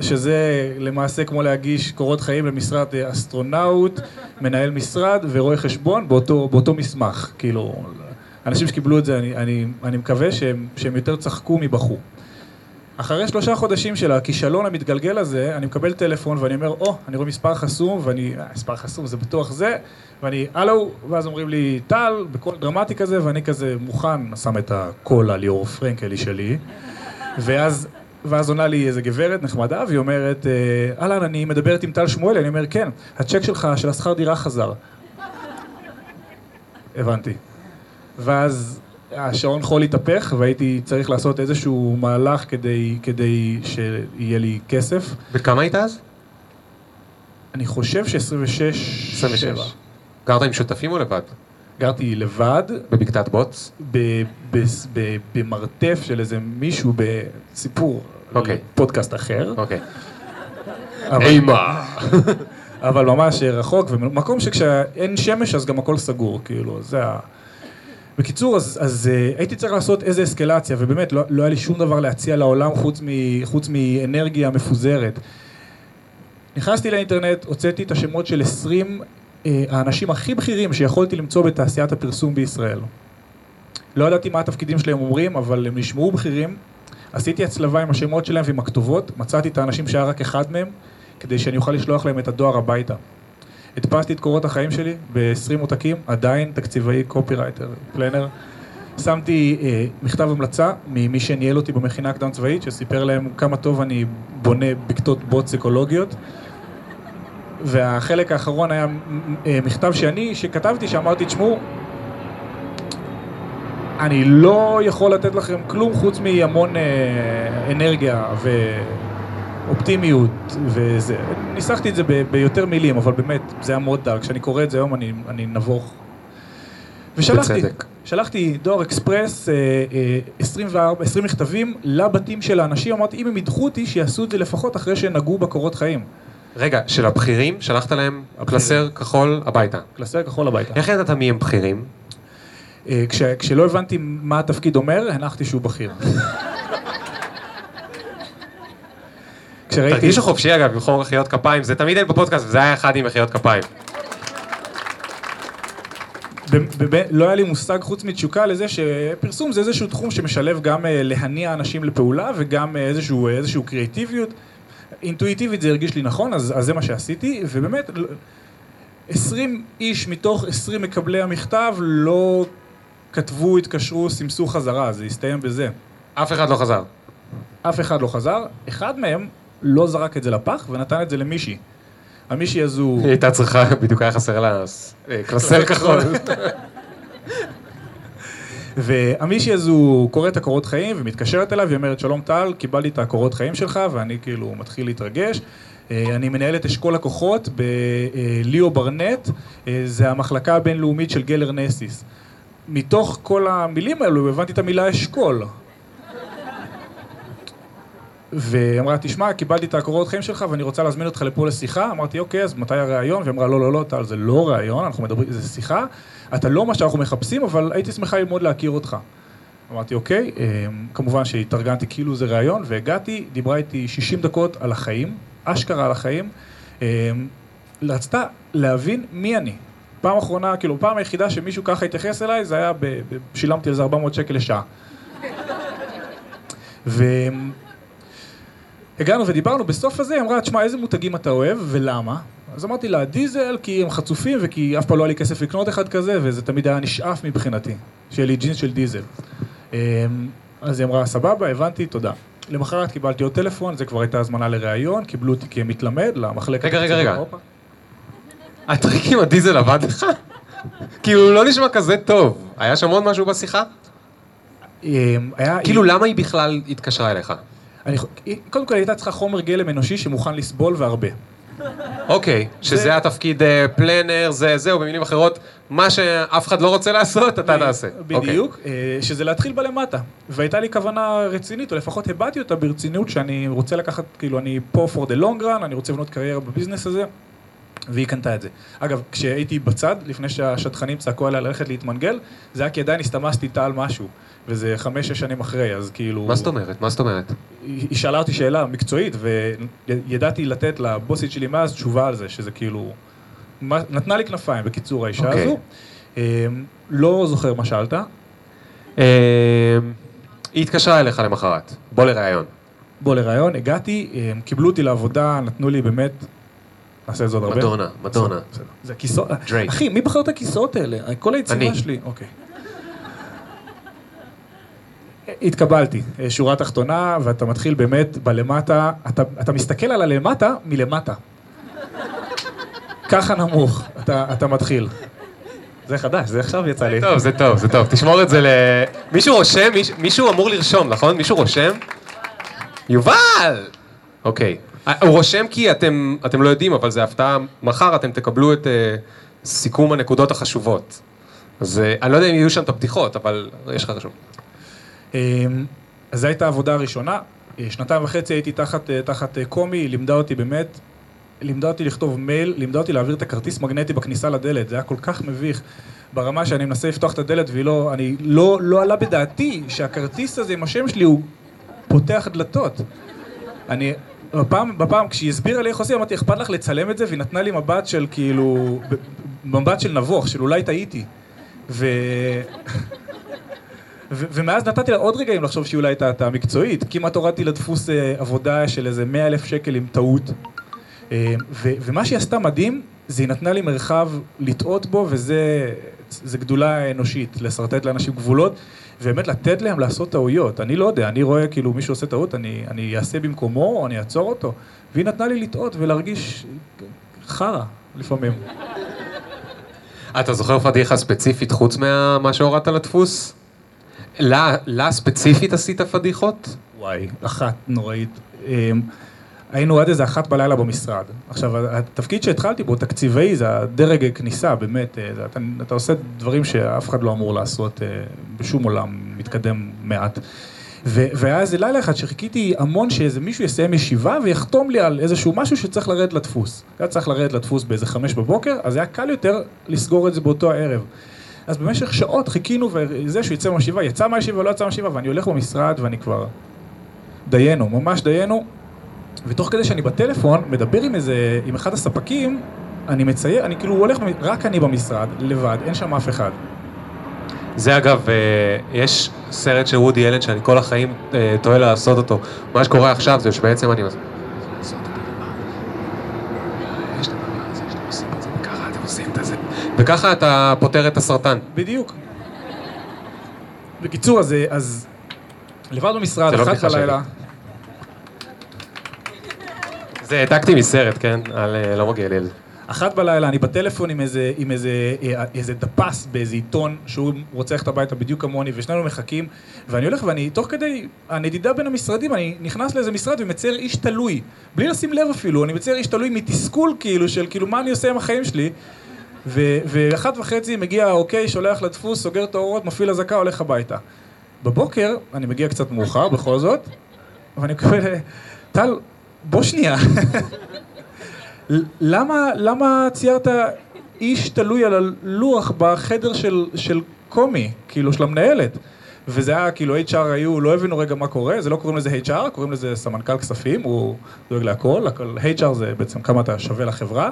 Speaker 2: שזה למעשה כמו להגיש קורות חיים למשרת אסטרונאוט, מנהל משרד ורואה חשבון באותו, באותו מסמך. כאילו, אנשים שקיבלו את זה, אני, אני, אני מקווה שהם, שהם יותר צחקו מבכו. אחרי שלושה חודשים של הכישלון המתגלגל הזה, אני מקבל טלפון ואני אומר, או, oh, אני רואה מספר חסום, ואני, אה, מספר חסום זה בטוח זה, ואני, הלו, ואז אומרים לי, טל, בקול דרמטי כזה, ואני כזה מוכן, שם את הקול על ליאור פרנקלי שלי, ואז, ואז עונה לי איזה גברת נחמדה, והיא אומרת, אהלן, אני מדברת עם טל שמואלי, אני אומר, כן, הצ'ק שלך, של השכר דירה חזר. הבנתי. ואז השעון חול התהפך והייתי צריך לעשות איזשהו מהלך כדי, כדי שיהיה לי כסף.
Speaker 1: וכמה היית אז?
Speaker 2: אני חושב ש-26...
Speaker 1: 26. גרת עם שותפים או לבד?
Speaker 2: גרתי לבד.
Speaker 1: בבקתת בוץ?
Speaker 2: במרתף של איזה מישהו בסיפור.
Speaker 1: אוקיי.
Speaker 2: פודקאסט אחר.
Speaker 1: אוקיי.
Speaker 2: אימה. אבל ממש רחוק, ומקום שכשאין שמש אז גם הכל סגור, כאילו, זה ה... בקיצור, אז, אז uh, הייתי צריך לעשות איזה אסקלציה, ובאמת לא, לא היה לי שום דבר להציע לעולם חוץ, מ, חוץ מאנרגיה מפוזרת. נכנסתי לאינטרנט, הוצאתי את השמות של 20 uh, אה, האנשים הכי בכירים שיכולתי למצוא בתעשיית הפרסום בישראל. לא ידעתי מה התפקידים שלהם אומרים, אבל הם נשמעו בכירים. עשיתי הצלבה עם השמות שלהם ועם הכתובות, מצאתי את האנשים שהיה רק אחד מהם, כדי שאני אוכל לשלוח להם את הדואר הביתה. הדפסתי את קורות החיים שלי ב-20 עותקים, עדיין תקציבאי, קופירייטר, פלנר. שמתי אה, מכתב המלצה ממי שניהל אותי במכינה הקדם צבאית, שסיפר להם כמה טוב אני בונה בקתות בוץ אקולוגיות. והחלק האחרון היה אה, מכתב שאני, שכתבתי, שאמרתי, תשמעו, אני לא יכול לתת לכם כלום חוץ מהמון אה, אנרגיה ו... אופטימיות וזה. ניסחתי את זה ב- ביותר מילים, אבל באמת, זה היה מאוד דק. כשאני קורא את זה היום אני, אני נבוך. ושלחתי, בצדק. שלחתי דואר אקספרס, אה, אה, 24, 20 מכתבים לבתים של האנשים, אמרתי, אם הם ידחו אותי, שיעשו את זה לפחות אחרי שנגעו בקורות חיים.
Speaker 1: רגע, של הבכירים, שלחת להם הבכירים. קלסר כחול הביתה.
Speaker 2: קלסר כחול הביתה.
Speaker 1: איך ידעת מי הם בכירים?
Speaker 2: אה, כש, כשלא הבנתי מה התפקיד אומר, הנחתי שהוא בכיר. <laughs>
Speaker 1: כשראיתי... תרגישו חופשי אגב, לבחור מחיאות כפיים, זה תמיד אין בפודקאסט, וזה היה אחד עם מחיאות כפיים.
Speaker 2: לא היה לי מושג חוץ מתשוקה לזה שפרסום זה איזשהו תחום שמשלב גם אה, להניע אנשים לפעולה וגם אה, איזשהו, אה, איזשהו קריאטיביות. אינטואיטיבית זה הרגיש לי נכון, אז, אז זה מה שעשיתי, ובאמת 20 איש מתוך 20 מקבלי המכתב לא כתבו, התקשרו, סימסו חזרה, זה הסתיים בזה.
Speaker 1: אף אחד לא חזר.
Speaker 2: אף אחד לא חזר, אחד מהם לא זרק את זה לפח ונתן את זה למישהי. המישהי הזו...
Speaker 1: היא הייתה צריכה, בדיוק היה חסר לה אה, קלסר כחול.
Speaker 2: והמישהי הזו קוראת את הקורות חיים ומתקשרת אליו, היא אומרת, שלום טל, קיבלתי את הקורות חיים שלך, ואני כאילו מתחיל להתרגש. אה, אני מנהל את אשכול לקוחות בליאו ברנט, אה, זה המחלקה הבינלאומית של גלר נסיס. מתוך כל המילים האלו הבנתי את המילה אשכול. והיא אמרה, תשמע, קיבלתי את הקורות חיים שלך ואני רוצה להזמין אותך לפה לשיחה. אמרתי, אוקיי, אז מתי הראיון? והיא אמרה, לא, לא, לא, טל, זה לא ראיון, אנחנו מדברים, זה שיחה. אתה לא מה שאנחנו מחפשים, אבל הייתי שמחה ללמוד להכיר אותך. אמרתי, אוקיי, כמובן שהתארגנתי כאילו זה ראיון, והגעתי, דיברה איתי 60 דקות על החיים, אשכרה על החיים. רצתה להבין מי אני. פעם אחרונה, כאילו, פעם היחידה שמישהו ככה התייחס אליי, זה היה, ב, ב, שילמתי על זה 400 שקל לשעה. <laughs> והגענו ודיברנו, בסוף הזה היא אמרה, תשמע, איזה מותגים אתה אוהב ולמה? אז אמרתי לה, דיזל, כי הם חצופים וכי אף פעם לא היה לי כסף לקנות אחד כזה, וזה תמיד היה נשאף מבחינתי, שיהיה לי ג'ינס של דיזל. אמ, אז היא אמרה, סבבה, הבנתי, תודה. למחרת קיבלתי עוד טלפון, זה כבר הייתה הזמנה לראיון, קיבלו אותי כמתלמד למחלקת...
Speaker 1: רגע, רגע, רגע. הטריק עם הדיזל עבד לך? כאילו, הוא לא נשמע כזה טוב. היה שם עוד משהו בשיחה?
Speaker 2: אמ, היה...
Speaker 1: כאילו, למה היא בכלל התקשרה אליך?
Speaker 2: אני, קודם כל, היא הייתה צריכה חומר גלם אנושי שמוכן לסבול והרבה.
Speaker 1: אוקיי, שזה התפקיד פלנר, זה זהו, במילים אחרות, מה שאף אחד לא רוצה לעשות, אתה תעשה.
Speaker 2: בדיוק, שזה להתחיל בלמטה. והייתה לי כוונה רצינית, או לפחות הבעתי אותה ברצינות, שאני רוצה לקחת, כאילו, אני פה for the long run, אני רוצה לבנות קריירה בביזנס הזה. והיא קנתה את זה. אגב, כשהייתי בצד, לפני שהשטחנים צעקו עליה ללכת להתמנגל, זה היה כי עדיין הסתמסתי איתה על משהו. וזה חמש-שש שנים אחרי, אז כאילו...
Speaker 1: מה זאת אומרת? מה זאת אומרת?
Speaker 2: היא שאלה אותי שאלה מקצועית, וידעתי לתת לבוסית שלי מאז תשובה על זה, שזה כאילו... נתנה לי כנפיים, בקיצור, האישה okay. הזו. לא זוכר מה שאלת.
Speaker 1: היא התקשרה אליך למחרת, בוא לראיון.
Speaker 2: בוא לראיון, הגעתי, קיבלו אותי לעבודה, נתנו לי באמת... נעשה את זה עוד הרבה.
Speaker 1: מדונה, מדונה.
Speaker 2: זה כיסאות... אחי, מי בחר את הכיסאות האלה? כל היצירה שלי. אוקיי. התקבלתי, שורה תחתונה, ואתה מתחיל באמת בלמטה, אתה, אתה מסתכל על הלמטה מלמטה. ככה נמוך, אתה, אתה מתחיל. זה חדש, זה עכשיו יצא לי.
Speaker 1: טוב, זה טוב, זה טוב, תשמור את זה ל... מישהו רושם, מיש... מישהו אמור לרשום, נכון? מישהו רושם? יובל! אוקיי. הוא רושם כי אתם, אתם לא יודעים, אבל זה הפתעה, מחר אתם תקבלו את uh, סיכום הנקודות החשובות. אז uh, אני לא יודע אם יהיו שם את הבדיחות, אבל יש לך רשום.
Speaker 2: אמ, אז זו הייתה העבודה הראשונה, אה, שנתיים וחצי הייתי תחת, אה, תחת אה, קומי, היא לימדה אותי באמת, לימדה אותי לכתוב מייל, לימדה אותי להעביר את הכרטיס מגנטי בכניסה לדלת, זה היה כל כך מביך, ברמה שאני מנסה לפתוח את הדלת והיא לא, אני, לא, לא עלה בדעתי שהכרטיס הזה עם השם שלי הוא פותח דלתות. אני, בפעם, בפעם כשהיא הסבירה לי איך עושים, אמרתי, אכפת לך לצלם את זה? והיא נתנה לי מבט של כאילו, מבט של נבוך, של אולי טעיתי. ו... <laughs> ומאז נתתי לה עוד רגעים לחשוב שהיא אולי טעתה מקצועית. כמעט הורדתי לדפוס אה, עבודה של איזה מאה אלף שקל עם טעות. אה, ומה שהיא עשתה מדהים, זה היא נתנה לי מרחב לטעות בו, וזה גדולה אנושית, לשרטט לאנשים גבולות, ובאמת לתת להם לעשות טעויות. אני לא יודע, אני רואה כאילו מישהו עושה טעות, אני, אני אעשה במקומו, או אני אעצור אותו. והיא נתנה לי לטעות ולהרגיש חרא לפעמים.
Speaker 1: אתה זוכר פדיחה ספציפית חוץ ממה שהורדת לדפוס? לה, לה ספציפית עשית פדיחות?
Speaker 2: וואי, אחת נוראית. היינו עד איזה אחת בלילה במשרד. עכשיו, התפקיד שהתחלתי בו, תקציבי, זה הדרג כניסה, באמת. אה, אתה, אתה עושה דברים שאף אחד לא אמור לעשות אה, בשום עולם מתקדם מעט. ו- והיה איזה לילה אחד שחיכיתי המון שאיזה מישהו יסיים ישיבה ויחתום לי על איזשהו משהו שצריך לרדת לדפוס. היה צריך לרדת לדפוס באיזה חמש בבוקר, אז היה קל יותר לסגור את זה באותו הערב. אז במשך שעות חיכינו וזה שהוא יצא מהישיבה, יצא מהישיבה, לא יצא מהישיבה, ואני הולך במשרד ואני כבר דיינו, ממש דיינו, ותוך כדי שאני בטלפון, מדבר עם איזה, עם אחד הספקים, אני מציין, אני כאילו הולך, רק אני במשרד, לבד, אין שם אף אחד.
Speaker 1: זה אגב, אה, יש סרט של וודי אלן שאני כל החיים אה, טועה לעשות אותו. מה שקורה עכשיו זה שבעצם אני... וככה אתה פותר את הסרטן.
Speaker 2: בדיוק. בקיצור, אז, אז לבד במשרד,
Speaker 1: לא
Speaker 2: אחת בלילה,
Speaker 1: זה העתקתי מסרט, כן? על אה, לא מגיע ליל.
Speaker 2: אחת בלילה, אני בטלפון עם איזה, עם איזה, אה, איזה דפס באיזה עיתון, שהוא רוצה ללכת הביתה בדיוק כמוני, ושנינו מחכים, ואני הולך ואני, תוך כדי הנדידה בין המשרדים, אני נכנס לאיזה משרד ומצייר איש תלוי, בלי לשים לב אפילו, אני מצייר איש תלוי מתסכול כאילו, של כאילו מה אני עושה עם החיים שלי, ו, ואחת וחצי מגיע אוקיי, שולח לדפוס, סוגר את האורות, מפעיל אזעקה, הולך הביתה. בבוקר, אני מגיע קצת מאוחר בכל זאת, ואני מקבל, טל, בוא שנייה. <laughs> למה, למה ציירת איש תלוי על הלוח בחדר של, של קומי, כאילו של המנהלת? וזה היה כאילו HR היו, לא הבינו רגע מה קורה, זה לא קוראים לזה HR, קוראים לזה סמנכ"ל כספים, הוא דואג להכל, הכל, HR זה בעצם כמה אתה שווה לחברה.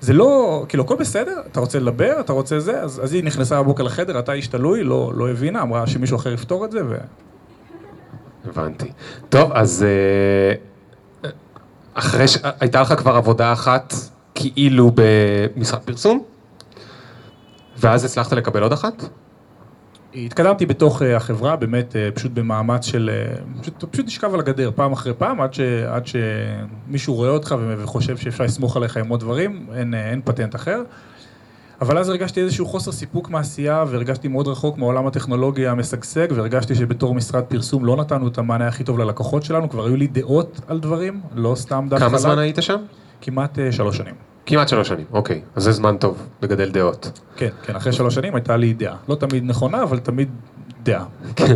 Speaker 2: זה לא, כאילו הכל בסדר, אתה רוצה לדבר, אתה רוצה זה, אז, אז היא נכנסה בבוקר לחדר, אתה איש תלוי, לא, לא הבינה, אמרה שמישהו אחר יפתור את זה ו...
Speaker 1: הבנתי. טוב, אז אה, אחרי שהייתה לך כבר עבודה אחת כאילו במשרד פרסום, ואז הצלחת לקבל עוד אחת?
Speaker 2: התקדמתי בתוך אה, החברה, באמת אה, פשוט במאמץ של, פשוט, פשוט נשכב על הגדר פעם אחרי פעם, עד, ש, עד שמישהו רואה אותך וחושב שאפשר לסמוך עליך עם עוד דברים, אין, אין פטנט אחר. אבל אז הרגשתי איזשהו חוסר סיפוק מעשייה והרגשתי מאוד רחוק מעולם הטכנולוגיה המשגשג והרגשתי שבתור משרד פרסום לא נתנו את המענה הכי טוב ללקוחות שלנו, כבר היו לי דעות על דברים, לא סתם דף
Speaker 1: חלק. כמה זמן היית שם?
Speaker 2: כמעט uh, שלוש שנים.
Speaker 1: כמעט שלוש שנים, אוקיי. אז זה זמן טוב לגדל דעות.
Speaker 2: כן, כן, אחרי שלוש שנים הייתה לי דעה. לא תמיד נכונה, אבל תמיד דעה. כן.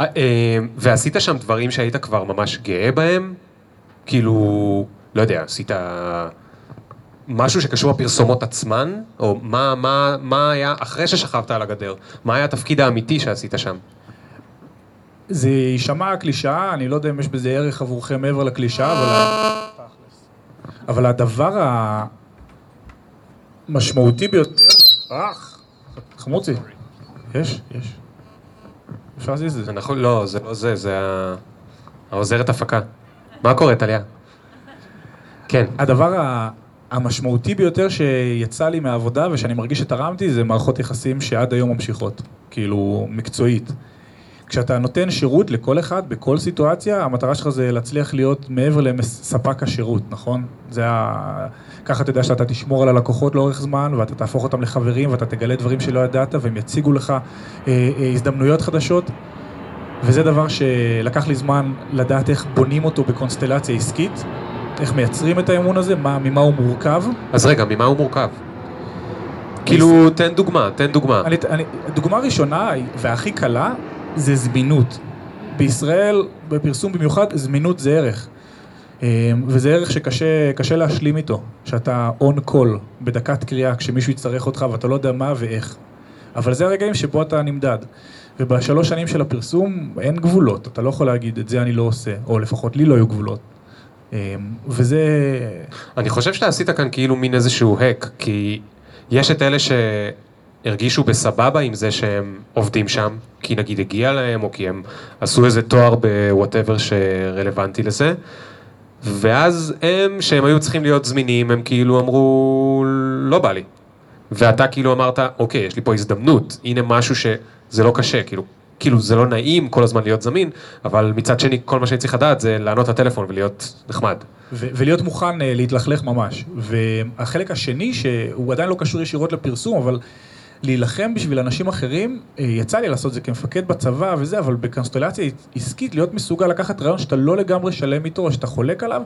Speaker 1: אה, אה, ועשית שם דברים שהיית כבר ממש גאה בהם? כאילו, לא יודע, עשית... משהו שקשור לפרסומות עצמן, או מה, מה, מה היה אחרי ששכבת על הגדר, מה היה התפקיד האמיתי שעשית שם?
Speaker 2: זה יישמע קלישאה, אני לא יודע אם יש בזה ערך עבורכם מעבר לקלישאה, אבל... אבל הדבר המשמעותי ביותר... אח, חמוצי. יש, יש. אפשר להזיז את זה.
Speaker 1: נכון, לא, זה לא זה, זה העוזרת הפקה. מה קורה, טליה? כן.
Speaker 2: הדבר. המשמעותי ביותר שיצא לי מהעבודה ושאני מרגיש שתרמתי זה מערכות יחסים שעד היום ממשיכות, כאילו מקצועית. כשאתה נותן שירות לכל אחד, בכל סיטואציה, המטרה שלך זה להצליח להיות מעבר לספק השירות, נכון? זה ה... ככה אתה יודע שאתה תשמור על הלקוחות לאורך זמן, ואתה תהפוך אותם לחברים, ואתה תגלה דברים שלא ידעת, והם יציגו לך אה, אה, הזדמנויות חדשות. וזה דבר שלקח לי זמן לדעת איך בונים אותו בקונסטלציה עסקית, איך מייצרים את האמון הזה, מה, ממה הוא מורכב.
Speaker 1: אז רגע, ממה הוא מורכב? כאילו, תן דוגמה, תן דוגמה.
Speaker 2: אני, אני, דוגמה ראשונה והכי קלה זה זמינות. בישראל, בפרסום במיוחד, זמינות זה ערך. אמ, וזה ערך שקשה להשלים איתו, שאתה און קול בדקת קריאה כשמישהו יצטרך אותך ואתה לא יודע מה ואיך. אבל זה הרגעים שבו אתה נמדד. ובשלוש שנים של הפרסום אין גבולות, אתה לא יכול להגיד את זה אני לא עושה, או לפחות לי לא היו גבולות. אמ, וזה...
Speaker 1: אני חושב שאתה עשית כאן כאילו מין איזשהו האק, כי יש את אלה שהרגישו בסבבה עם זה שהם עובדים שם, כי נגיד הגיע להם, או כי הם עשו איזה תואר בוואטאבר שרלוונטי לזה, ואז הם, שהם היו צריכים להיות זמינים, הם כאילו אמרו, לא בא לי. ואתה כאילו אמרת, אוקיי, יש לי פה הזדמנות, הנה משהו שזה לא קשה, כאילו, כאילו זה לא נעים כל הזמן להיות זמין, אבל מצד שני כל מה שאני צריך לדעת זה לענות לטלפון ולהיות נחמד.
Speaker 2: ו- ולהיות מוכן uh, להתלכלך ממש. והחלק השני, שהוא עדיין לא קשור ישירות לפרסום, אבל להילחם בשביל אנשים אחרים, uh, יצא לי לעשות את זה כמפקד בצבא וזה, אבל בקונסטלציה עסקית להיות מסוגל לקחת רעיון שאתה לא לגמרי שלם איתו, או שאתה חולק עליו.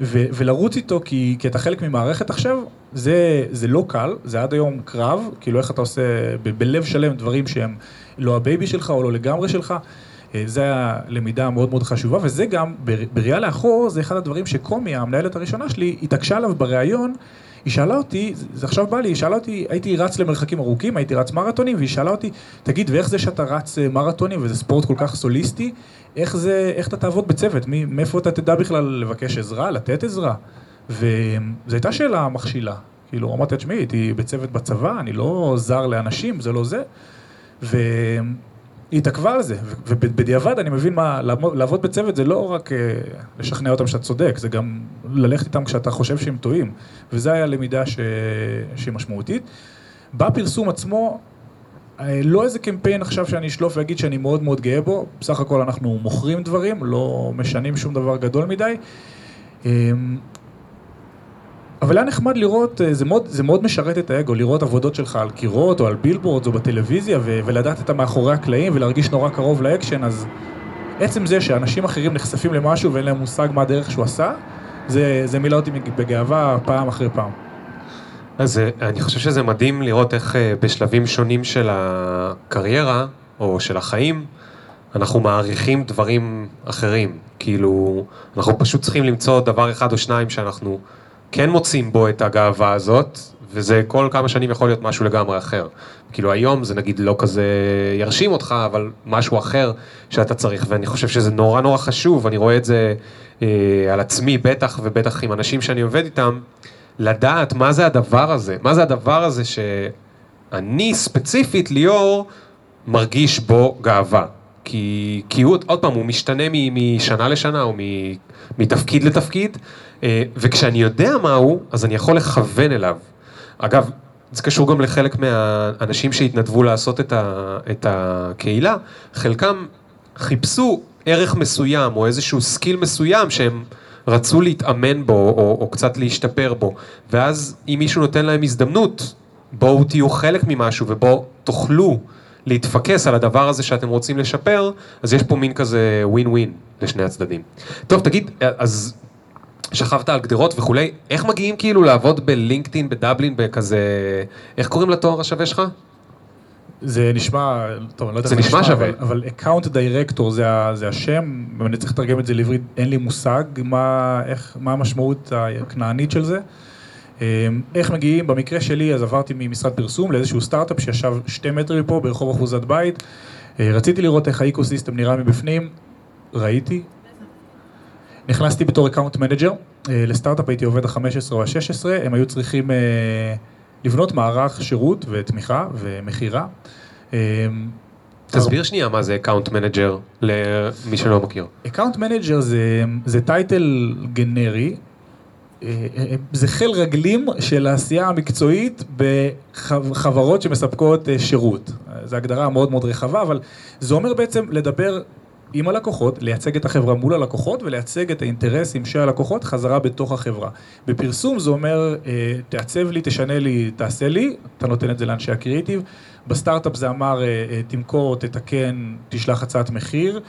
Speaker 2: ו- ולרוץ איתו כי, כי אתה חלק ממערכת עכשיו, זה, זה לא קל, זה עד היום קרב, כאילו איך אתה עושה ב- בלב שלם דברים שהם לא ה baby שלך או לא לגמרי שלך. אה, זה הלמידה המאוד מאוד חשובה, וזה גם, בראייה לאחור, זה אחד הדברים שקומי, המנהלת הראשונה שלי, התעקשה עליו בריאיון, היא שאלה אותי, זה עכשיו בא לי, היא שאלה אותי, הייתי רץ למרחקים ארוכים, הייתי רץ מרתונים, והיא שאלה אותי, תגיד, ואיך זה שאתה רץ אה, מרתונים, וזה ספורט כל כך סוליסטי, איך זה, איך אתה תעבוד בצוות, מי, מאיפה אתה תדע בכלל לבקש עזרה, לתת עזרה? וזו הייתה שאלה מכשילה. כאילו, אמרתי, תשמעי, הייתי בצוות בצבא, אני לא זר לאנשים, זה לא זה. והיא התעכבה על זה, ובדיעבד אני מבין מה, לעבוד בצוות זה לא רק אה, לשכנע אותם שאתה צודק, זה גם ללכת איתם כשאתה חושב שהם טועים, וזה היה למידה ש... שהיא משמעותית. בפרסום עצמו, לא איזה קמפיין עכשיו שאני אשלוף ואגיד שאני מאוד מאוד גאה בו, בסך הכל אנחנו מוכרים דברים, לא משנים שום דבר גדול מדי. אמ, אבל היה נחמד לראות, אה, זה מאוד, זה מאוד משרת את האגו, לראות עבודות שלך על קירות או על billboards או בטלוויזיה ו- ולדעת את המאחורי הקלעים ולהרגיש נורא קרוב לאקשן, אז עצם זה שאנשים אחרים נחשפים למשהו ואין להם מושג מה הדרך שהוא עשה, זה, זה מילא אותי בגאווה פעם אחרי פעם.
Speaker 1: אז אה, אני חושב שזה מדהים לראות איך אה, בשלבים שונים של הקריירה, או של החיים, אנחנו מעריכים דברים אחרים. כאילו, אנחנו פשוט צריכים למצוא דבר אחד או שניים שאנחנו כן מוצאים בו את הגאווה הזאת, וזה כל כמה שנים יכול להיות משהו לגמרי אחר. כאילו היום זה נגיד לא כזה ירשים אותך, אבל משהו אחר שאתה צריך, ואני חושב שזה נורא נורא חשוב, אני רואה את זה אה, על עצמי בטח, ובטח עם אנשים שאני עובד איתם, לדעת מה זה הדבר הזה, מה זה הדבר הזה שאני ספציפית, ליאור, מרגיש בו גאווה. כי, כי הוא, עוד פעם, הוא משתנה משנה לשנה או מתפקיד לתפקיד, אה, וכשאני יודע מה הוא, אז אני יכול לכוון אליו. אגב, זה קשור גם לחלק מהאנשים שהתנדבו לעשות את, ה, את הקהילה, חלקם חיפשו ערך מסוים או איזשהו skill מסוים שהם רצו להתאמן בו או, או קצת להשתפר בו, ואז אם מישהו נותן להם הזדמנות, בואו תהיו חלק ממשהו ובואו תוכלו להתפקס על הדבר הזה שאתם רוצים לשפר, אז יש פה מין כזה ווין ווין לשני הצדדים. טוב, תגיד, אז שכבת על גדרות וכולי, איך מגיעים כאילו לעבוד בלינקדאין, בדבלין, בכזה, איך קוראים לתואר השווה שלך?
Speaker 2: זה נשמע, טוב, אני לא יודע
Speaker 1: זה נשמע שווה.
Speaker 2: אבל, אבל account director זה, זה השם, ואני צריך לתרגם את זה לעברית, אין לי מושג מה, איך, מה המשמעות הכנענית של זה. אמ, איך מגיעים, במקרה שלי, אז עברתי ממשרד פרסום לאיזשהו סטארט-אפ שישב שתי מטר מפה ברחוב אחוזת בית. אה, רציתי לראות איך ה ecosystem נראה מבפנים, ראיתי, נכנסתי בתור account manager, אה, לסטארט-אפ הייתי עובד ה-15 או ה-16, הם היו צריכים אה, לבנות מערך שירות ותמיכה ומכירה.
Speaker 1: אה, תסביר שנייה מה זה account manager למי שלא מכיר.
Speaker 2: account manager זה, זה title גנרי, זה חיל רגלים של העשייה המקצועית בחברות שמספקות שירות. זו הגדרה מאוד מאוד רחבה, אבל זה אומר בעצם לדבר עם הלקוחות, לייצג את החברה מול הלקוחות ולייצג את האינטרסים של הלקוחות חזרה בתוך החברה. בפרסום זה אומר, אה, תעצב לי, תשנה לי, תעשה לי, אתה נותן את זה לאנשי הקריאיטיב. בסטארט-אפ זה אומר, אה, אה, תמכור, תתקן, תשלח הצעת מחיר,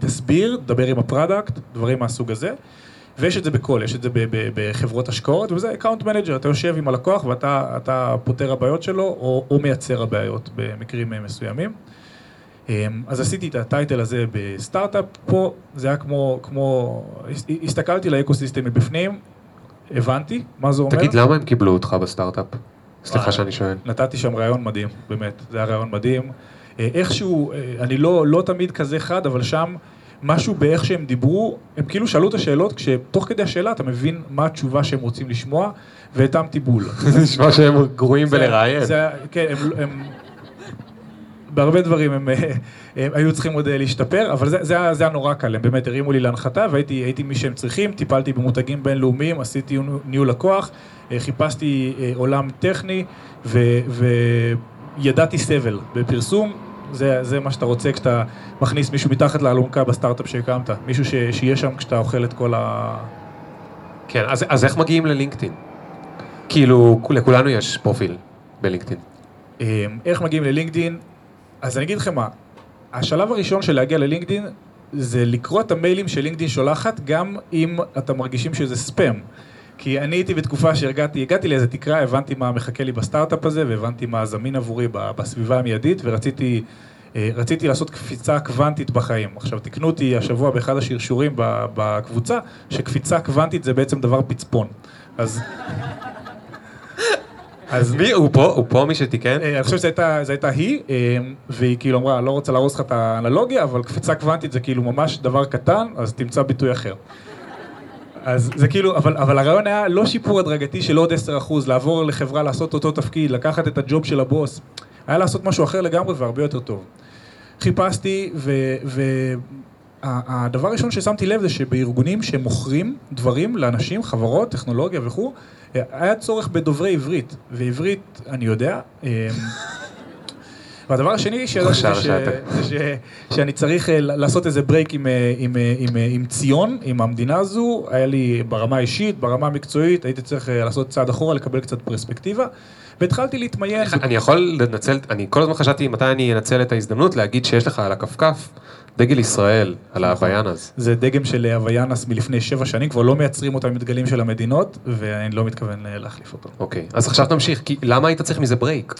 Speaker 2: תסביר, דבר עם ה product, דברים מהסוג הזה. ויש את זה בכל, יש את זה בחברות השקעות, וזה account manager, אתה יושב עם הלקוח ואתה פותר הבעיות שלו או, או מייצר הבעיות במקרים מסוימים. אמ, אז עשיתי את הטייטל הזה בסטארט-אפ, פה זה היה כמו, כמו, הסתכלתי לאקוסיסטם מבפנים, הבנתי מה זה אומר.
Speaker 1: תגיד, למה הם קיבלו אותך בסטארט-אפ? סליחה שאני שואל.
Speaker 2: נתתי שם רעיון מדהים, באמת, זה היה רעיון מדהים. אה, איכשהו, אה, אני לא, לא תמיד כזה חד, אבל שם משהו באיך שהם דיברו, הם כאילו שאלו את השאלות, כשתוך כדי השאלה אתה מבין מה התשובה שהם רוצים לשמוע, והתאמתי בול. <laughs>
Speaker 1: זה נשמע שהם גרועים בלראיין.
Speaker 2: כן, הם, הם בהרבה דברים הם, אה, הם היו צריכים עוד אה, להשתפר, אבל זה, זה, זה היה נורא קל, הם באמת הרימו לי להנחתה והייתי מי שהם צריכים, טיפלתי במותגים בינלאומיים, עשיתי ניהול לקוח, אה, חיפשתי עולם טכני ו, וידעתי סבל בפרסום, זה, זה מה שאתה רוצה כשאתה מכניס מישהו מתחת לאלונקה בסטארט-אפ שהקמת, מישהו ש, שיהיה שם כשאתה אוכל את כל ה...
Speaker 1: כן, אז, אז איך מגיעים ללינקדאין? כאילו, לכולנו יש פרופיל בלינקדאין.
Speaker 2: איך מגיעים ללינקדאין? אז אני אגיד לכם מה, השלב הראשון של להגיע ללינקדין זה לקרוא את המיילים שלינקדין שולחת גם אם אתם מרגישים שזה ספאם. כי אני הייתי בתקופה שהרגעתי, הגעתי לאיזה תקרה, הבנתי מה מחכה לי בסטארט-אפ הזה והבנתי מה זמין עבורי בסביבה המיידית ורציתי אה, רציתי לעשות קפיצה קוונטית בחיים. עכשיו תקנו אותי השבוע באחד השרשורים בקבוצה, שקפיצה קוונטית זה בעצם דבר פצפון. אז
Speaker 1: אז מי, הוא פה, הוא פה מי שתיקן?
Speaker 2: אה, אני חושב שזו הייתה היא, אה, והיא כאילו אמרה, לא רוצה להרוס לך את האנלוגיה, אבל קפיצה קוונטית זה כאילו ממש דבר קטן, אז תמצא ביטוי אחר. אז זה כאילו, אבל, אבל הרעיון היה לא שיפור הדרגתי של עוד 10%, לעבור לחברה, לעשות אותו תפקיד, לקחת את הג'וב של הבוס, היה לעשות משהו אחר לגמרי והרבה יותר טוב. חיפשתי, והדבר הראשון ששמתי לב זה שבארגונים שמוכרים דברים לאנשים, חברות, טכנולוגיה וכו', היה צורך בדוברי עברית, ועברית אני יודע, אמ, <laughs> והדבר השני שידעתי זה, ש... זה ש... שאני צריך אה, לעשות איזה ברייק עם, אה, עם, אה, עם, עם ציון, עם המדינה הזו, היה לי ברמה האישית, ברמה המקצועית, הייתי צריך לעשות צעד אחורה, לקבל קצת פרספקטיבה. והתחלתי להתמיין.
Speaker 1: אני יכול לנצל, אני כל הזמן חשבתי מתי אני אנצל את ההזדמנות להגיד שיש לך על הכפכף דגל ישראל, אה, נכון. ההוויאנס.
Speaker 2: זה דגם של הוויאנס מלפני שבע שנים, כבר לא מייצרים אותו עם דגלים של המדינות, ואני לא מתכוון להחליף אותו.
Speaker 1: אוקיי, אז עכשיו תמשיך, למה היית צריך מזה break?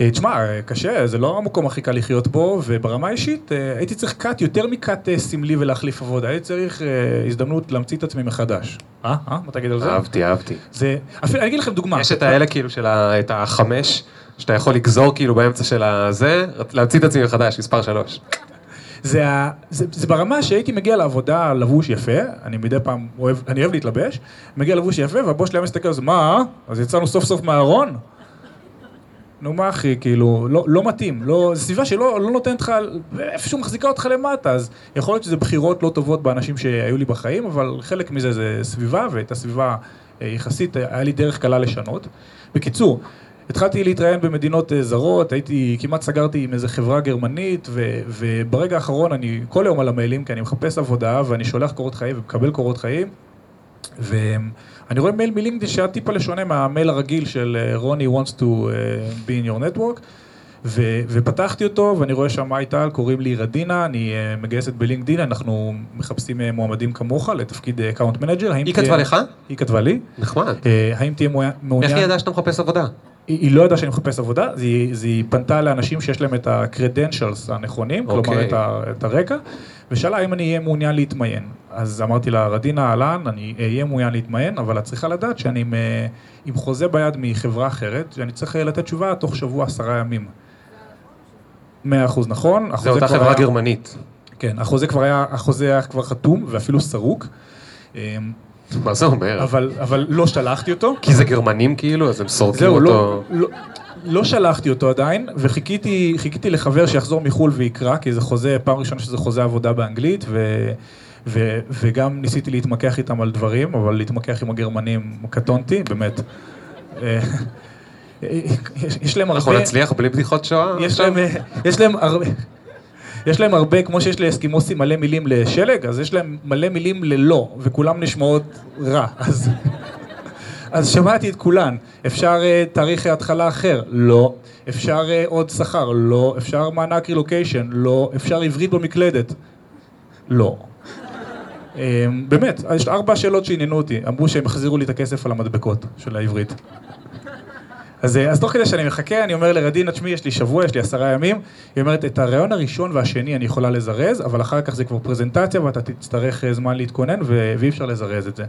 Speaker 2: אה, תשמע, קשה, זה לא המקום הכי קל לחיות בו, וברמה האישית אה, הייתי צריך cut יותר מ cut אה, סמלי ולהחליף עבודה, הייתי צריך הזדמנות להמציא את עצמי מחדש. אה? אה? מה תגיד על זה?
Speaker 1: אהבתי, אהבתי.
Speaker 2: זה, אפילו, אני אגיד לכם דוגמה.
Speaker 1: יש את האלה כאילו של את החמש, שאתה יכול לגזור כאילו באמצע של הזה, להמציא את עצמי מחדש, מספר שלוש.
Speaker 2: זה, זה, זה ברמה שהייתי מגיע לעבודה לבוש יפה, אני מדי פעם אוהב, אני אוהב להתלבש, מגיע לבוש יפה והבוס שלי היה מסתכל על זה, מה? אז יצאנו סוף סוף מהארון? נו מה אחי, כאילו, לא, לא מתאים, לא, זו סביבה שלא לא נותנת לך, איפשהו מחזיקה אותך למטה, אז יכול להיות שזה בחירות לא טובות באנשים שהיו לי בחיים, אבל חלק מזה זה סביבה, ואת הסביבה אה, יחסית היה לי דרך קלה לשנות. בקיצור, התחלתי להתראיין במדינות אה, זרות, הייתי, כמעט סגרתי עם איזה חברה גרמנית, ו, וברגע האחרון אני כל היום על המיילים, כי אני מחפש עבודה, ואני שולח קורות חיים ומקבל קורות חיים, ואני רואה מייל מלינקדאין שהיה טיפה לשונה מהמייל הרגיל של אה, רוני wants to אה, be in your network. ו- ופתחתי אותו, ואני רואה שם היי טל, קוראים לי רדינה, אני uh, מגייסת בלינקדין, אנחנו מחפשים uh, מועמדים כמוך לתפקיד account manager.
Speaker 1: היא כתבה לך?
Speaker 2: היא כתבה לי.
Speaker 1: נחמד. Uh,
Speaker 2: האם תהיה מעוניין...
Speaker 1: איך היא ידעה שאתה מחפש עבודה?
Speaker 2: היא, היא לא ידעה שאני מחפש עבודה, היא, היא פנתה לאנשים שיש להם את ה-credentials הנכונים, okay. כלומר אוקיי. את, ה, את הרקע, ושאלה אם אני אהיה מעוניין להתמיין. אז אמרתי לה, רדינה אהלן, אני אהיה מעוניין להתמיין, אבל את צריכה לדעת שאני עם, עם חוזה ביד מחברה אחרת, שאני צריך לתת תשובה תוך שבוע עשרה ימים. מאה אחוז נכון.
Speaker 1: זה אותה חברה היה... גרמנית.
Speaker 2: כן, החוזה כבר היה, החוזה היה כבר חתום ואפילו סרוק. אמ,
Speaker 1: מה זה אומר?
Speaker 2: אבל, אבל לא שלחתי אותו.
Speaker 1: כי זה גרמנים כאילו, אז הם סורקים אותו.
Speaker 2: לא, לא, לא שלחתי אותו עדיין, וחיכיתי לחבר שיחזור מחו"ל ויקרא, כי זה חוזה, פעם ראשונה שזה חוזה עבודה באנגלית, ו, ו, וגם ניסיתי להתמקח איתם על דברים, אבל להתמקח עם הגרמנים קטונתי, באמת. אה, יש להם הרבה...
Speaker 1: אנחנו נצליח בלי בדיחות שואה?
Speaker 2: יש להם, יש להם הרבה... יש להם הרבה, כמו שיש לאסקימוסים מלא מילים לשלג, אז יש להם מלא מילים ללא, וכולם נשמעות רע. אז, אז שמעתי את כולן. אפשר uh, תאריך התחלה אחר? לא. אפשר uh, עוד שכר? לא. אפשר מענק רילוקיישן? לא. אפשר עברית במקלדת? לא. Um, באמת, יש ארבע שאלות שעניינו אותי. אמרו שהם החזירו לי את הכסף על המדבקות של העברית. אז, אה, אז תוך כדי שאני מחכה, אני אומר לרדינה, תשמעי, יש לי שבוע, יש לי עשרה ימים. היא אומרת, את הרעיון הראשון והשני אני יכולה לזרז, אבל אחר כך זה כבר פרזנטציה ואתה תצטרך זמן להתכונן ואי אפשר לזרז את זה.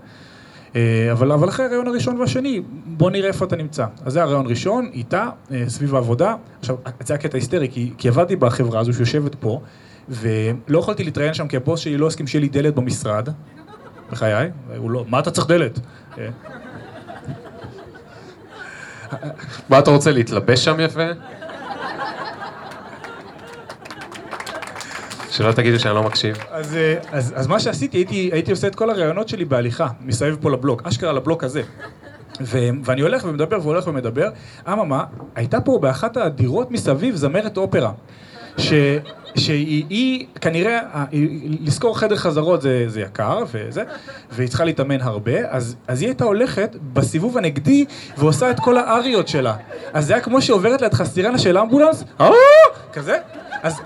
Speaker 2: אה, אבל, אבל אחרי הרעיון הראשון והשני, בוא נראה איפה אתה נמצא. אז זה הרעיון ראשון, איתה, סביב העבודה. עכשיו, זה היה קטע היסטרי, כי, כי עבדתי בחברה הזו שיושבת פה, ולא יכולתי להתראיין שם כי הבוס שלי לא הסכים שיהיה לי דלת במשרד, בחיי, הוא לא, מה אתה צריך דלת?
Speaker 1: מה אתה רוצה, להתלבש שם יפה? שלא תגידו שאני לא מקשיב.
Speaker 2: אז, אה, אז, אז מה שעשיתי, הייתי, הייתי עושה את כל הראיונות שלי בהליכה, מסביב פה לבלוק, אשכרה לבלוק הזה. ו, ואני הולך ומדבר והולך ומדבר, אממה, הייתה פה באחת הדירות מסביב זמרת אופרה. ש, שהיא כנראה, לשכור חדר חזרות זה, זה יקר וזה, והיא צריכה להתאמן הרבה, אז, אז היא הייתה הולכת בסיבוב הנגדי ועושה את כל האריות שלה. אז זה היה כמו שעוברת לידך סירנה של אמבולנס, אה! כזה, אז...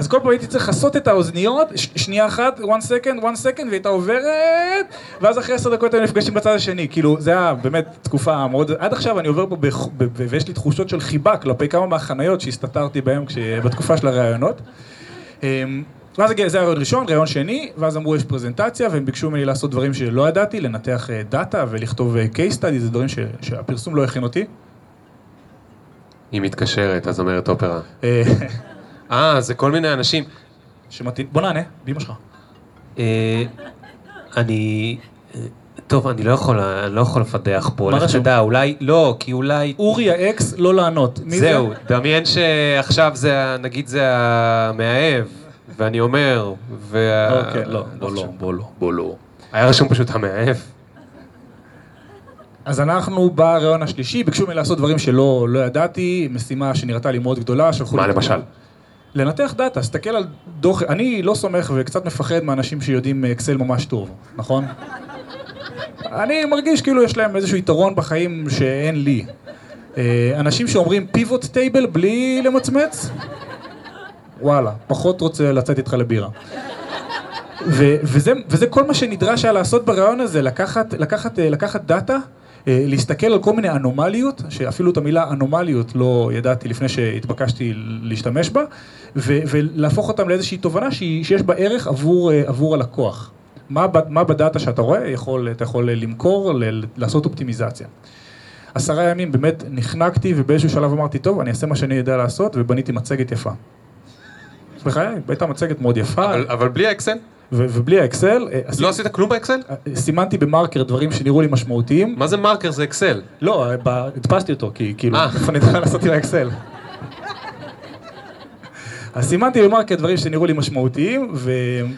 Speaker 2: אז כל פעם הייתי צריך לכסות את האוזניות, ש- שנייה אחת, one second, one second, והיא הייתה עוברת, ואז אחרי עשר דקות היינו נפגשים בצד השני. כאילו, זה היה באמת תקופה מאוד... עד עכשיו אני עובר פה, ב- ב- ב- ויש לי תחושות של חיבה כלפי כמה מהחניות שהסתתרתי בהן כש- בתקופה של הראיונות. אמ, ואז הגיע, זה היה רעיון ראשון, רעיון שני, ואז אמרו יש פרזנטציה, והם ביקשו ממני לעשות דברים שלא ידעתי, לנתח דאטה ולכתוב אה, case study, זה דברים ש, שהפרסום לא הכין אותי.
Speaker 1: היא מתקשרת, אז אומרת אופרה. <laughs> אה, זה כל מיני אנשים.
Speaker 2: שמתאים, בוא נענה, באמא שלך.
Speaker 1: אה, אני... טוב, אני לא יכול, אני לא יכול לפדח פה, לך תדע, אולי, לא, כי אולי...
Speaker 2: אורי האקס, לא לענות.
Speaker 1: זהו, זה? דמיין שעכשיו זה, נגיד זה המאהב, ואני אומר,
Speaker 2: וה... אוקיי, לא, בוא לא, בוא לא, בוא לא.
Speaker 1: היה רשום פשוט המאהב.
Speaker 2: אז אנחנו ברעיון השלישי, ביקשו ממני לעשות דברים שלא לא ידעתי, משימה שנראתה לי מאוד גדולה, שלחו
Speaker 1: מה
Speaker 2: לי...
Speaker 1: למשל?
Speaker 2: לנתח דאטה, תסתכל על דוח, אני לא סומך וקצת מפחד מאנשים שיודעים אקסל ממש טוב, נכון? אני מרגיש כאילו יש להם איזשהו יתרון בחיים שאין לי. אה, אנשים שאומרים pivot table בלי למצמץ, וואלה, פחות רוצה לצאת איתך לבירה. ו- וזה, וזה כל מה שנדרש היה לעשות בראיון הזה, לקחת, לקחת, אה, לקחת data, אה, להסתכל על כל מיני אנומליות, שאפילו את המילה אנומליות לא ידעתי לפני שהתבקשתי להשתמש בה, ו- ולהפוך אותם לאיזושהי תובנה שהיא, שיש בה ערך עבור, אה, עבור הלקוח. מה, מה בדאטה שאתה רואה, יכול, אתה יכול למכור, ל- לעשות אופטימיזציה. עשרה ימים באמת נחנקתי ובאיזשהו שלב אמרתי, טוב, אני אעשה מה שאני יודע לעשות, ובניתי מצגת יפה. בחיי, הייתה מצגת מאוד יפה,
Speaker 1: אבל- אבל בלי האקסל?
Speaker 2: ובלי האקסל, אה,
Speaker 1: לא עשית כלום באקסל?
Speaker 2: סימנתי במרקר דברים שנראו לי משמעותיים.
Speaker 1: מה זה מרקר? זה אקסל.
Speaker 2: לא, ב- הדפסתי אותו, כי כאילו,
Speaker 1: אה.
Speaker 2: איפה אני יודע לעשות עם האקסל? אז סימנתי במרקר דברים שנראו לי משמעותיים, ו...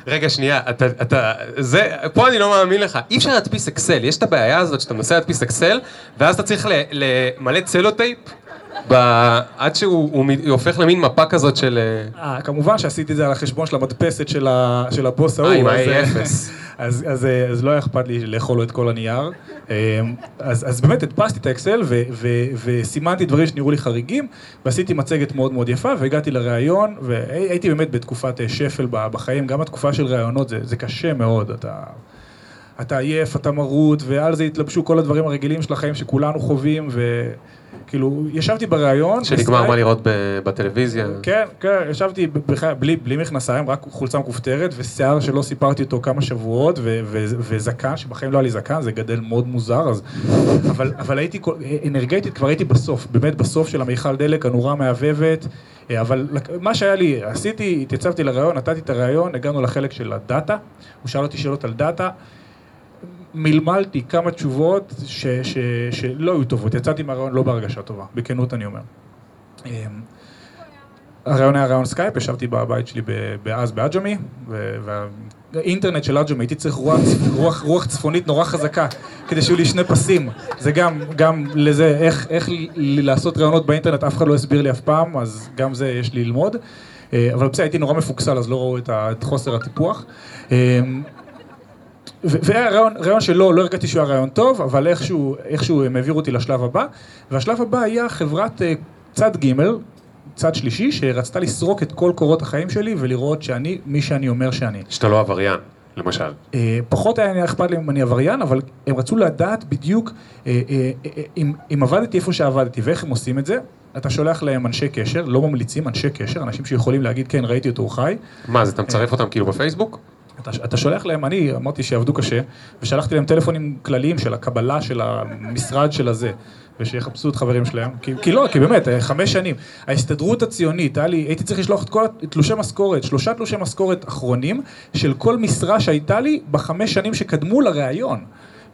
Speaker 1: רגע, שנייה, אתה, אתה, זה, פה אני לא מאמין לך. אי אפשר להדפיס אקסל, יש את הבעיה הזאת שאתה מנסה להדפיס אקסל, ואז אתה צריך למלא צלוטייפ, ב- עד שהוא הוא הוא הופך למין מפה כזאת של... אה,
Speaker 2: אה, כמובן שעשיתי את זה על החשבון של המדפסת של, ה... של הבוס ההוא.
Speaker 1: אה, עם
Speaker 2: אז, אה,
Speaker 1: ה-A0.
Speaker 2: אז, אז, אה, אז לא היה אכפת לי לאכול לו את כל הנייר. אז, אז באמת הדפסתי את האקסל ו, ו, וסימנתי דברים שנראו לי חריגים, ועשיתי מצגת מאוד מאוד יפה, והגעתי לראיון, והייתי באמת בתקופת שפל בחיים, גם התקופה של ראיונות זה, זה קשה מאוד, אתה... אתה עייף, אתה מרוד, ועל זה התלבשו כל הדברים הרגילים של החיים שכולנו חווים, וכאילו, ישבתי בראיון.
Speaker 1: שנגמר מה לראות ב- בטלוויזיה.
Speaker 2: כן, כן, ישבתי ב- בח- בלי, בלי מכנסיים, רק חולצה מכופתרת, ושיער שלא סיפרתי אותו כמה שבועות, ו, ו, וזקן, שבחיים לא היה לי זקן, זה גדל מאוד מוזר, אז... אבל, אבל הייתי, אנרגטית כבר הייתי בסוף, באמת בסוף של המיכל דלק, הנורה מהבהבת, אה, אבל מה שהיה לי, עשיתי, התייצבתי לראיון, נתתי את הראיון, הגענו לחלק של ה data, הוא שאל אותי שאלות על data, מלמלתי כמה תשובות ש, ש, שלא היו טובות, יצאתי מהראיון לא בהרגשה טובה, בכנות אני אומר. אמ, הראיון היה ראיון סקייפ, ישבתי בבית שלי אז בעג'מי, ו- והאינטרנט של עג'מי, הייתי צריך רוח, רוח, רוח צפונית נורא חזקה, כדי שיהיו לי שני פסים. זה גם, גם לזה, איך, איך לעשות רעיונות באינטרנט, אף אחד לא הסביר לי אף פעם, אז גם זה יש לי ללמוד. אה, אבל בסדר, הייתי נורא מפוקסל, אז לא ראו את, חוסר הטיפוח. והיה רעיון, רעיון שלא, לא הרגשתי שהוא היה רעיון טוב, אבל איכשהו, איכשהו הם העבירו אותי לשלב הבא, והשלב הבא היה חברת אה, צד ג', צד שלישי, שרצתה לסרוק את כל קורות החיים שלי ולראות שאני מי שאני אומר שאני.
Speaker 1: שאתה לא עבריין, למשל.
Speaker 2: אה, פחות היה אכפת להם אם אני עבריין, אבל הם רצו לדעת בדיוק אה, אם, אם עבדתי איפה שעבדתי ואיך הם עושים את זה. אתה שולח להם אנשי קשר, לא ממליצים, אנשי קשר, אנשים שיכולים להגיד, כן, ראיתי אותו, הוא חי.
Speaker 1: מה, אז אתה מצרף אותם כאילו בפייסבוק?
Speaker 2: אתה, אתה שולח להם, אני אמרתי שיעבדו קשה, ושלחתי להם טלפונים כלליים של הקבלה של המשרד של הזה, ושיחפשו את חברים שלהם, כי, כי לא, כי באמת, אה, חמש שנים. ההסתדרות הציונית, היה לי, הייתי צריך לשלוח את כל תלושי משכורת, שלושה תלושי משכורת אחרונים, של כל משרה שהייתה לי בחמש שנים שקדמו לראיון.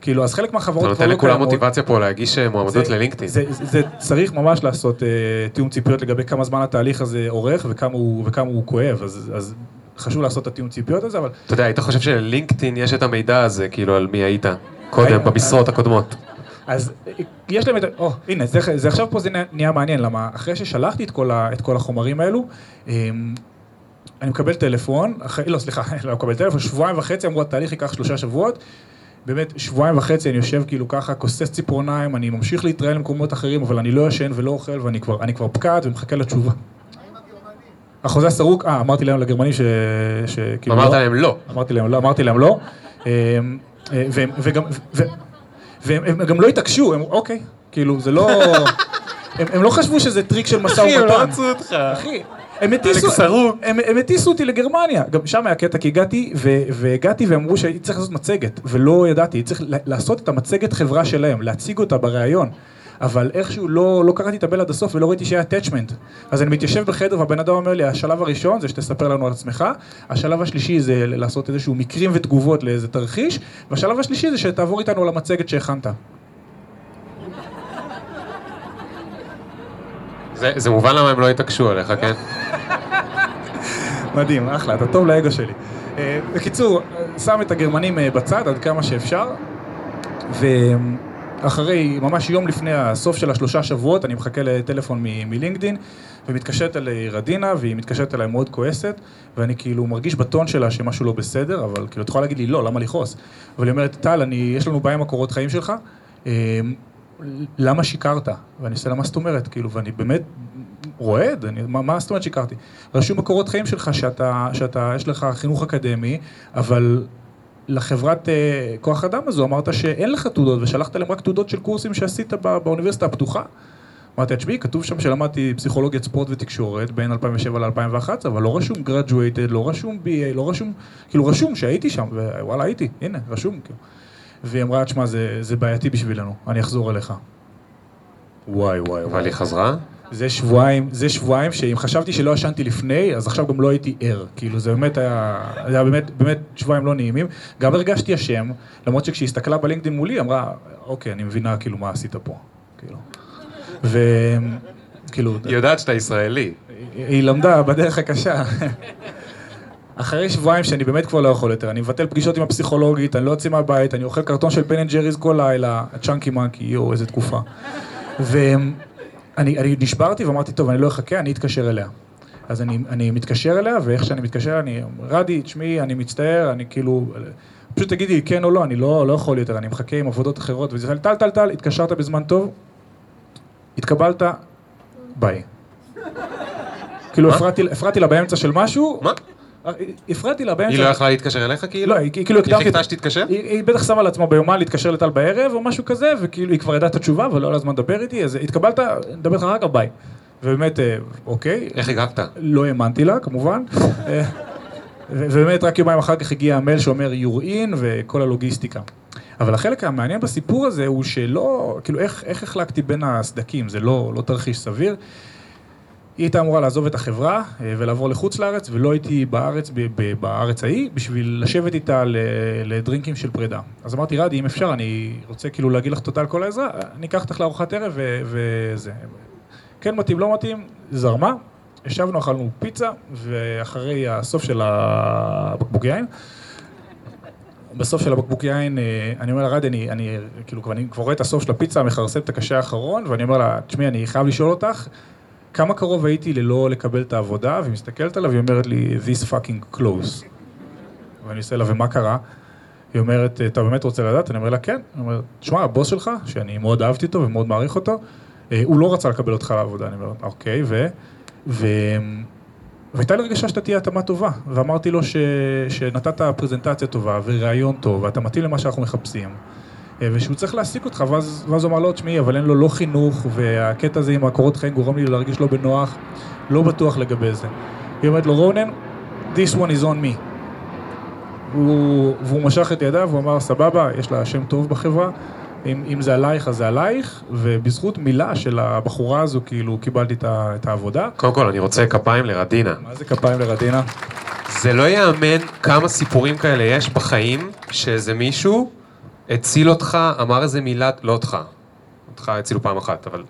Speaker 2: כאילו, אז חלק מהחברות
Speaker 1: אתה
Speaker 2: כבר
Speaker 1: נותן
Speaker 2: לא
Speaker 1: לכולם
Speaker 2: קיימות.
Speaker 1: מוטיבציה פה להגיש אה, מועמדות ללינקדאין.
Speaker 2: זה, זה, זה צריך ממש לעשות uh, תיאום ציפיות לגבי כמה זמן התהליך הזה אורך וכמה הוא, וכמה הוא כואב, אז, אז חשוב לעשות את התיאום ציפיות הזה, אבל
Speaker 1: אתה יודע, היית חושב שללינקדאין יש את המידע הזה, כאילו, על מי היית קודם, במשרות הקודמות.
Speaker 2: אז יש להם את. או, הנה, זה, זה עכשיו פה זה נהיה- מעניין, למה אחרי ששלחתי את כל, ה, את כל החומרים האלו, אמ, אני מקבל טלפון, אחרי, לא, סליחה, <laughs> לא מקבל טלפון, שבועיים וחצי, אמרו, התהליך ייקח שלושה שבועות. באמת, שבועיים וחצי אני יושב כאילו ככה, כוסס ציפורניים, אני ממשיך להתראיין למקומות אחרים, אבל אני לא ישן ולא אוכל, ואני כבר, כבר פקד ומחכה לתשובה. החוזה הסרוק, אה, אמרתי להם לגרמנים ש... ש כאילו,
Speaker 1: אמרת
Speaker 2: לא.
Speaker 1: להם לא.
Speaker 2: אמרתי להם לא, אמרתי להם לא, אמ, אה, והם, וגם, ו, והם הם גם לא התעקשו, הם אוקיי, כאילו זה לא, <laughs> הם, הם לא חשבו שזה טריק של משא
Speaker 1: אחי, הם לא
Speaker 2: ומתן,
Speaker 1: רצו אותך.
Speaker 2: אחי, הם הטיסו. הם, הם הטיסו אותי לגרמניה, גם שם היה קטע כי הגעתי, ו, והגעתי ואמרו שהייתי צריך לעשות מצגת, ולא ידעתי, צריך לעשות את המצגת חברה שלהם, להציג אותה בריאיון. אבל איכשהו לא, לא קראתי את הבל עד הסוף ולא ראיתי שהיה attachment. אז אני מתיישב בחדר והבן אדם אומר לי, השלב הראשון זה שתספר לנו על עצמך, השלב השלישי זה לעשות איזשהו מקרים ותגובות לאיזה תרחיש, והשלב השלישי זה שתעבור איתנו על המצגת שהכנת.
Speaker 1: זה זה מובן למה הם לא התעקשו עליך, כן?
Speaker 2: מדהים, אחלה, אתה טוב לאגו שלי. אה, בקיצור, שם את הגרמנים אה, בצד עד כמה שאפשר, ו... אחרי, ממש יום לפני הסוף של השלושה שבועות, אני מחכה לטלפון מלינקדין, ומתקשרת אליי רדינה, והיא מתקשרת אליי מאוד כועסת, ואני כאילו מרגיש בטון שלה שמשהו לא בסדר, אבל כאילו, את יכולה להגיד לי, לא, למה לכעוס? אבל היא אומרת, טל, אני, יש לנו בעיה עם הקורות חיים שלך, אה, למה שיקרת? ואני עושה לה, מה זאת אומרת? כאילו, ואני באמת רועד, אני, מה, מה זאת אומרת שיקרתי? רשום בקורות חיים שלך שאתה, שאתה, יש לך חינוך אקדמי, אבל לחברת אה, כוח אדם הזו אמרת שאין לך תעודות ושלחת להם רק תעודות של קורסים שעשית בא, באוניברסיטה הפתוחה. אמרתי, תשמעי, כתוב שם שלמדתי פסיכולוגיית ספורט ותקשורת בין 2007 ל-2011, אבל לא רשום graduated, לא רשום BA, לא רשום, כאילו רשום שהייתי שם, ווואלה הייתי, הנה, רשום. כאילו. והיא אמרה, תשמע, זה, זה בעייתי בשבילנו, אני אחזור אליך. וואי וואי
Speaker 1: אבל
Speaker 2: וואי.
Speaker 1: היא חזרה?
Speaker 2: זה שבועיים, זה שבועיים שאם חשבתי שלא ישנתי לפני, אז עכשיו גם לא הייתי ער. כאילו, זה באמת היה, זה היה באמת, באמת שבועיים לא נעימים. גם הרגשתי אשם, למרות שכשהיא הסתכלה בלינקדאין מולי, אמרה, אוקיי, אני מבינה כאילו מה עשית פה. כאילו. וכאילו,
Speaker 1: היא יודעת שאתה ישראלי.
Speaker 2: היא למדה בדרך הקשה. אחרי שבועיים שאני באמת כבר לא יכול יותר, אני מבטל פגישות עם הפסיכולוגית, אני לא יוצא מהבית, אני אוכל קרטון של בן אנד ג'ריז כל לילה, הצ'אנקי מנקי, יואו, איזה תקופה. ואני אני נשברתי ואמרתי, טוב, אני לא אחכה, אני אתקשר אליה. אז אני, אני מתקשר אליה, ואיך שאני מתקשר, אני, רדי, תשמעי, אני מצטער, אני כאילו, פשוט תגידי כן או לא, אני לא, לא יכול יותר, אני מחכה עם עבודות אחרות, וזה טל, טל, טל, התקשרת בזמן טוב, התקבלת, ביי. <laughs> כאילו? הפרעתי, הפרעתי לה באמצע של משהו,
Speaker 1: מה?
Speaker 2: הפרעתי לה באמצע...
Speaker 1: היא לא יכלה להתקשר אליך כאילו?
Speaker 2: לא, היא כאילו
Speaker 1: היא
Speaker 2: הקדמתי...
Speaker 1: חיכתה שתתקשר?
Speaker 2: היא, היא בטח שמה לעצמה ביומן להתקשר לטל בערב או משהו כזה, וכאילו היא כבר ידעה את התשובה ולא היה לה זמן לדבר איתי, אז התקבלת, נדבר איתך אחר כך, ביי. ובאמת, אה, אוקיי,
Speaker 1: איך הגבת?
Speaker 2: לא האמנתי לה כמובן. אה, ובאמת רק יומיים אחר כך הגיע המייל שאומר in וכל הלוגיסטיקה. אבל החלק המעניין בסיפור הזה הוא שלא, כאילו איך, איך החלקתי בין הסדקים, זה לא, לא תרחיש סביר. היא הייתה אמורה לעזוב את החברה אה, ולעבור לחוץ לארץ, ולא הייתי בארץ, בארץ ההיא, בשביל לשבת איתה לדרינקים של פרידה. אז אמרתי, רדי, אם אפשר, אני רוצה כאילו להגיד לך תודה על כל העזרה, אני אקח אותך לארוחת ערב וזה. כן מתאים, לא מתאים, זרמה. ישבנו, אכלנו פיצה, ואחרי הסוף של הבקבוק יין, בסוף של הבקבוק יין, אה, אני אומר לה, רדי, אני, אני, כאילו, כבר רואה את הסוף של הפיצה, מכרסם את הקשה האחרון, ואני אומר לה, תשמעי, אני חייב לשאול אותך, כמה קרוב הייתי ללא לקבל את העבודה, והיא מסתכלת עליו, והיא אומרת לי, this fucking close. ואני עושה לה, ומה קרה? היא אומרת, אתה באמת רוצה לדעת? אני אומר לה, כן. היא אומרת, תשמע, הבוס שלך, שאני מאוד אהבתי אותו ומאוד מעריך אותו, אה, הוא לא רצה לקבל אותך לעבודה. אני אומר, אוקיי, ו... ו... והייתה לי הרגשה שאתה תהיה התאמה טובה, ואמרתי לו ש... שנתת פרזנטציה טובה וראיון טוב, ואתה מתאים למה שאנחנו מחפשים, ושהוא צריך להעסיק אותך, ואז, ואז הוא אמר לו, תשמעי, אבל אין לו לא חינוך, והקטע הזה עם הקורות חיים גורם לי להרגיש לא בנוח, לא בטוח לגבי זה. היא אומרת לו, רונן, this one is on me. הוא, והוא משך את ידיו, הוא אמר, סבבה, יש לה שם טוב בחברה, אם, אם זה עלייך, אז זה עלייך, ובזכות מילה של הבחורה הזו, כאילו, קיבלתי את, ה, את העבודה.
Speaker 1: קודם כל, אני רוצה כפיים לרדינה.
Speaker 2: מה זה כפיים לרדינה?
Speaker 1: זה לא ייאמן כמה סיפורים כאלה יש בחיים, שאיזה מישהו הציל אותך, אמר איזה מילה, לא אותך, אותך הצילו פעם אחת, אבל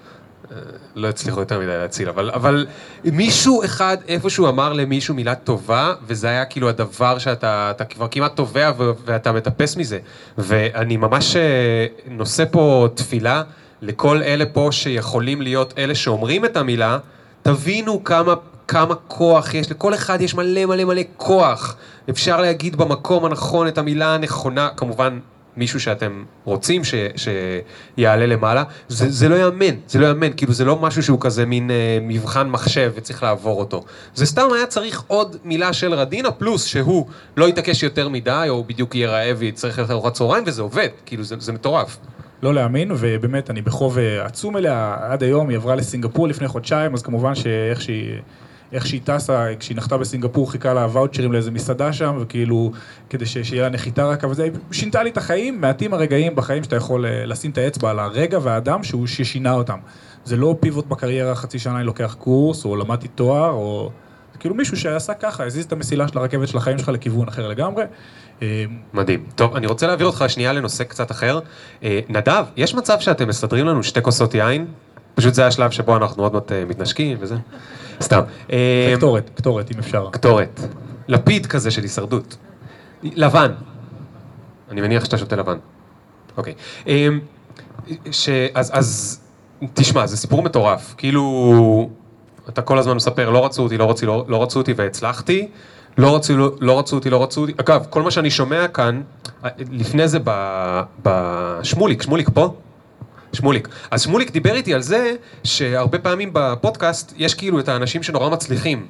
Speaker 1: אה, לא הצליחו יותר מדי להציל, אבל, אבל מישהו אחד איפשהו אמר למישהו מילה טובה, וזה היה כאילו הדבר שאתה אתה כבר כמעט תובע ו- ואתה מטפס מזה. ואני ממש אה, נושא פה תפילה לכל אלה פה שיכולים להיות אלה שאומרים את המילה, תבינו כמה, כמה כוח יש, לכל אחד יש מלא מלא מלא כוח. אפשר להגיד במקום הנכון את המילה הנכונה, כמובן מישהו שאתם רוצים ש, שיעלה למעלה, זה, זה לא יאמן, זה לא יאמן, כאילו זה לא משהו שהוא כזה מין אה, מבחן מחשב וצריך לעבור אותו. זה סתם היה צריך עוד מילה של רדינה, פלוס שהוא לא יתעקש יותר מדי, או בדיוק יהיה רעב ויצטרך ללכת לארוחת צהריים, וזה עובד, כאילו זה, זה מטורף.
Speaker 2: לא להאמין, ובאמת, אני בחוב אה, עצום אליה, עד היום, היא עברה לסינגפור לפני חודשיים, אז כמובן שאיך שהיא... איך שהיא טסה, כשהיא נחתה בסינגפור, חיכה לה ואוצ'רים לאיזה מסעדה שם, וכאילו, כדי שיהיה לה נחיתה רכה וזה, היא שינתה לי את החיים, מעטים הרגעים בחיים שאתה יכול אה, לשים את האצבע על הרגע והאדם שהוא ששינה אותם. זה לא פיבוט בקריירה, חצי שנה אני לוקח קורס, או למדתי תואר, או... זה כאילו מישהו שעשה ככה, הזיז את המסילה של הרכבת של החיים שלך לכיוון אחר לגמרי. אה,
Speaker 1: מדהים. טוב, אני רוצה להעביר אותך שנייה לנושא קצת אחר. אה, נדב, יש מצב שאתם מסדרים לנו שתי כוסות יין? פשוט זה השלב שבו אנחנו עוד מעט אה, מתנשקים וזה. סתם. אה,
Speaker 2: קטורת, קטורת, אם אפשר.
Speaker 1: קטורת. לפיד כזה של הישרדות. לבן. אני מניח שאתה שותה לבן. אוקיי. ש... אז, אז תשמע, זה סיפור מטורף. כאילו, אתה כל הזמן מספר, לא רצו אותי, לא רצו, לא, לא רצו אותי והצלחתי. לא רצו, לא, לא רצו אותי, לא רצו אותי. אגב, כל מה שאני שומע כאן, לפני זה בשמוליק, שמוליק פה? שמוליק. אז שמוליק דיבר איתי על זה שהרבה פעמים בפודקאסט יש כאילו את האנשים שנורא מצליחים.